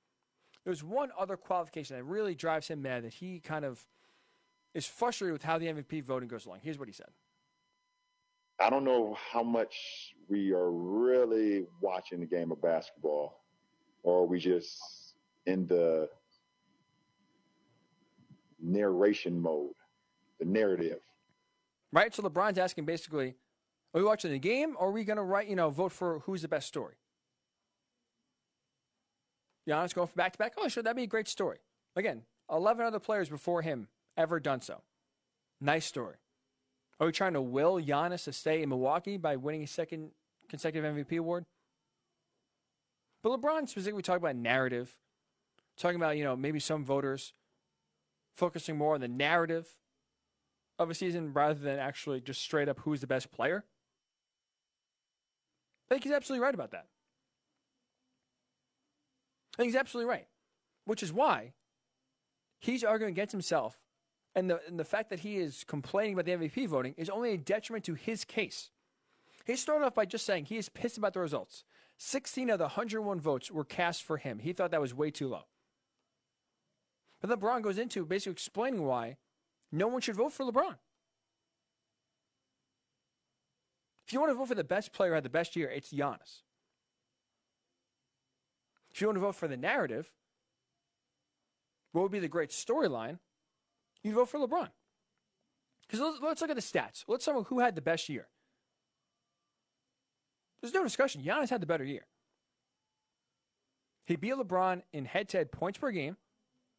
There's one other qualification that really drives him mad that he kind of is frustrated with how the MVP voting goes along. Here's what he said. I don't know how much we are really watching the game of basketball, or are we just in the narration mode, the narrative. Right. So LeBron's asking basically, are we watching the game, or are we going to write, you know, vote for who's the best story? Giannis going for back to back. Oh, sure, that'd be a great story. Again, 11 other players before him ever done so. Nice story. Are we trying to will Giannis to stay in Milwaukee by winning his second consecutive MVP award? But LeBron specifically talking about narrative, talking about, you know, maybe some voters focusing more on the narrative of a season rather than actually just straight up who's the best player. I think he's absolutely right about that. Think he's absolutely right. Which is why he's arguing against himself And the, and the fact that he is complaining about the MVP voting is only a detriment to his case. He started off by just saying he is pissed about the results. 16 of the 101 votes were cast for him. He thought that was way too low. But then LeBron goes into basically explaining why no one should vote for LeBron. If you want to vote for the best player who had the best year, it's Giannis. If you want to vote for the narrative, what would be the great storyline? You vote for LeBron. Because let's, let's, look at the stats. Let's about who had the best year. There's no discussion. Giannis had the better year. He beat LeBron in head to head points per game.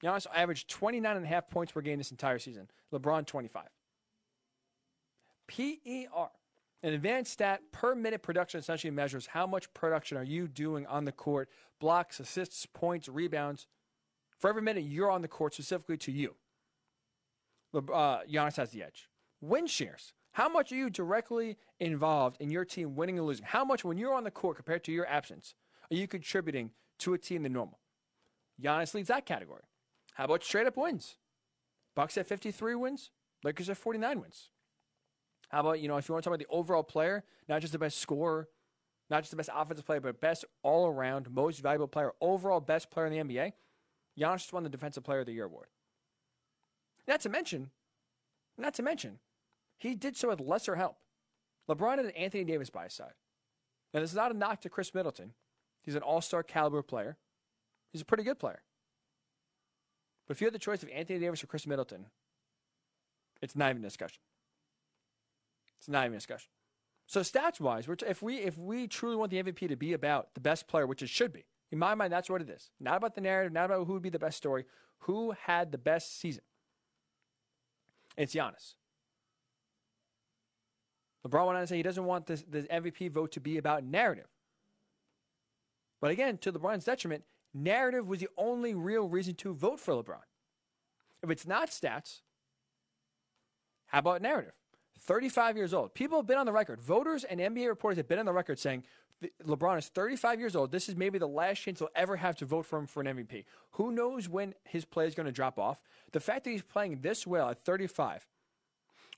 Giannis averaged 29 and a half points per game this entire season. LeBron 25. PER, an advanced stat per minute production essentially measures how much production are you doing on the court, blocks, assists, points, rebounds. For every minute you're on the court, specifically to you, uh, Giannis has the edge. Win shares. How much are you directly involved in your team winning or losing? How much, when you're on the court compared to your absence, are you contributing to a team than normal? Giannis leads that category. How about straight up wins? Bucks at 53 wins, Lakers at 49 wins. How about, you know, if you want to talk about the overall player, not just the best scorer, not just the best offensive player, but best all around, most valuable player, overall best player in the NBA, Giannis just won the Defensive Player of the Year award. Not to mention, not to mention, he did so with lesser help. LeBron had Anthony Davis by his side. Now, this is not a knock to Khris Middleton. He's an all star caliber player. He's a pretty good player. But if you had the choice of Anthony Davis or Khris Middleton, it's not even a discussion. It's not even a discussion. So stats wise, if we if we truly want the MVP to be about the best player, which it should be, in my mind, that's what it is. Not about the narrative, not about who would be the best story, who had the best season. It's Giannis. LeBron went on to say he doesn't want this, the MVP vote to be about narrative. But again, to LeBron's detriment, narrative was the only real reason to vote for LeBron. If it's not stats, how about narrative? 35 years old. People have been on the record. Voters and NBA reporters have been on the record saying LeBron is 35 years old. This is maybe the last chance he'll ever have to vote for him for an MVP. Who knows when his play is going to drop off? The fact that he's playing this well at 35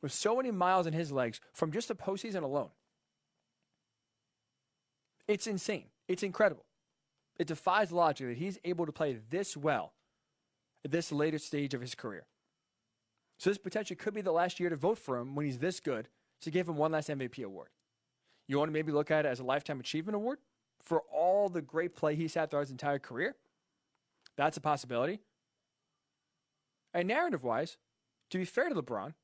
with so many miles in his legs from just the postseason alone. It's insane. It's incredible. It defies logic that he's able to play this well at this later stage of his career. So this potentially could be the last year to vote for him when he's this good to give him one last MVP award. You want to maybe look at it as a lifetime achievement award for all the great play he's had throughout his entire career. That's a possibility. And narrative wise, to be fair to LeBron,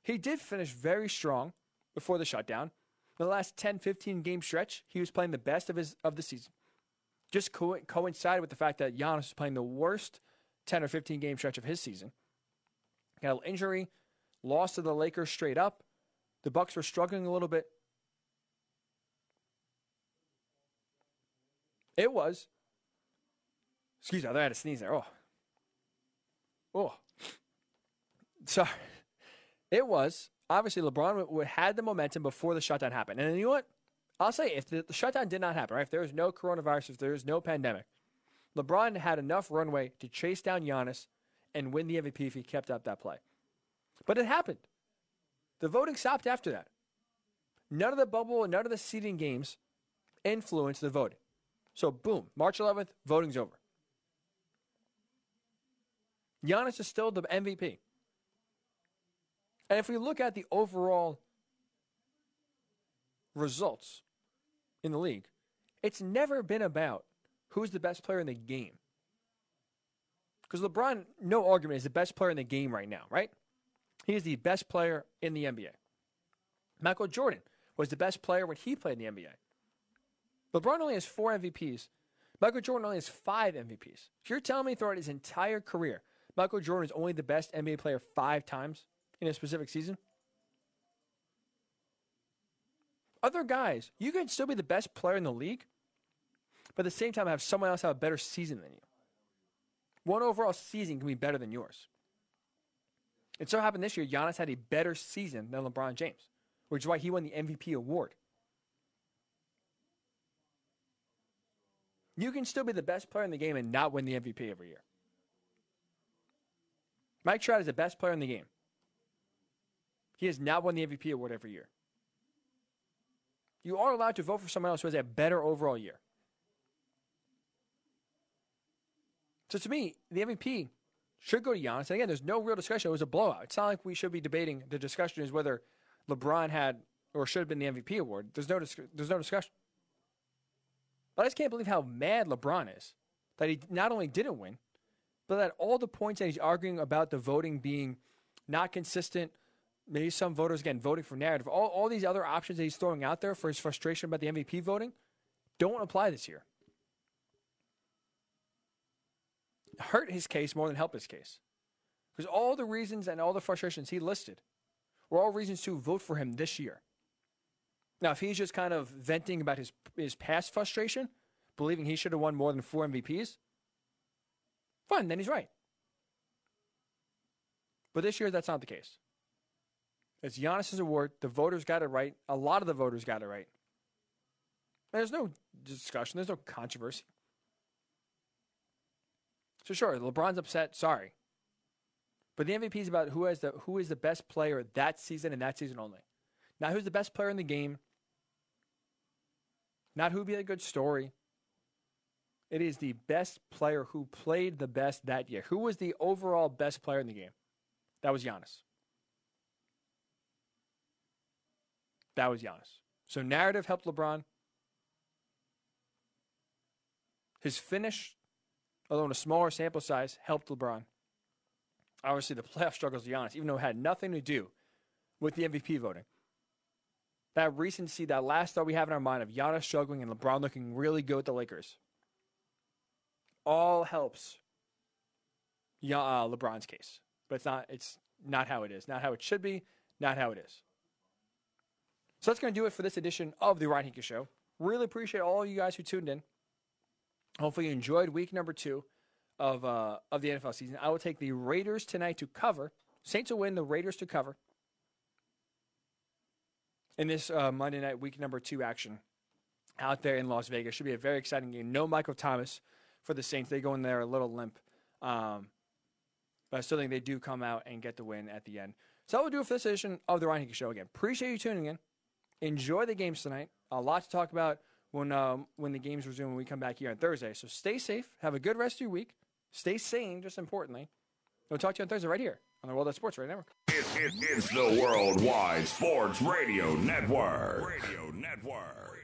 he did finish very strong before the shutdown. In the last 10, 15 game stretch, he was playing the best of his of the season. Just co- coincided with the fact that Giannis was playing the worst 10 or 15 game stretch of his season. Got an injury, lost to the Lakers straight up. The Bucks were struggling a little bit. It was. Excuse me, I had to sneeze there. Oh. Oh. [laughs] Sorry. It was obviously LeBron had the momentum before the shutdown happened. And you know what? I'll say if the, the shutdown did not happen, right? If there was no coronavirus, if there was no pandemic, LeBron had enough runway to chase down Giannis and win the MVP if he kept up that play. But it happened. The voting stopped after that. None of the bubble, and none of the seeding games influenced the voting. So boom, March 11th, voting's over. Giannis is still the MVP. And if we look at the overall results in the league, it's never been about who's the best player in the game. Because LeBron, no argument, is the best player in the game right now, right? He is the best player in the NBA. Michael Jordan was the best player when he played in the NBA. LeBron only has four MVPs. Michael Jordan only has five MVPs. If you're telling me throughout his entire career, Michael Jordan is only the best NBA player five times, in a specific season? Other guys, you can still be the best player in the league, but at the same time have someone else have a better season than you. One overall season can be better than yours. It so happened this year, Giannis had a better season than LeBron James, which is why he won the MVP award. You can still be the best player in the game and not win the MVP every year. Mike Trout is the best player in the game. He has not won the MVP award every year. You are allowed to vote for someone else who has a better overall year. So to me, the MVP should go to Giannis. And again, there's no real discussion. It was a blowout. It's not like we should be debating. The discussion is whether LeBron had or should have been the MVP award. There's no dis- there's no discussion. But I just can't believe how mad LeBron is that he not only didn't win, but that all the points that he's arguing about the voting being not consistent, maybe some voters again voting for narrative, all, all these other options that he's throwing out there for his frustration about the MVP voting don't apply this year. Hurt his case more than help his case. Because all the reasons and all the frustrations he listed were all reasons to vote for him this year. Now, if he's just kind of venting about his, his past frustration, believing he should have won more than four MVPs, fine, then he's right. But this year, that's not the case. It's Giannis's award. The voters got it right. A lot of the voters got it right. There's no discussion. There's no controversy. So sure, LeBron's upset. Sorry, but the MVP is about who has the who is the best player that season and that season only. Not who's the best player in the game. Not who would be a good story. It is the best player who played the best that year. Who was the overall best player in the game? That was Giannis. That was Giannis. So narrative helped LeBron. His finish, although in a smaller sample size, helped LeBron. Obviously, the [laughs] playoff struggles of Giannis, even though it had nothing to do with the MVP voting. That recency, that last thought we have in our mind of Giannis struggling and LeBron looking really good with the Lakers, all helps uh, LeBron's case. But it's not. It's not how it is. Not how it should be. Not how it is. So that's going to do it for this edition of the Ryan Hickey Show. Really appreciate all you guys who tuned in. Hopefully you enjoyed week number two of uh, of the NFL season. I will take the Raiders tonight to cover. Saints will win. The Raiders to cover in this uh, Monday night week number two action out there in Las Vegas. Should be a very exciting game. No Michael Thomas for the Saints. They go in there a little limp. Um, but I still think they do come out and get the win at the end. So that will do it for this edition of the Ryan Hickey Show again. Appreciate you tuning in. Enjoy the games tonight. A lot to talk about when um, when the games resume when we come back here on Thursday. So stay safe. Have a good rest of your week. Stay sane, just importantly. We'll talk to you on Thursday right here on the World of Sports Radio Network. It, it, it's the Worldwide Sports Radio Network. Radio Network.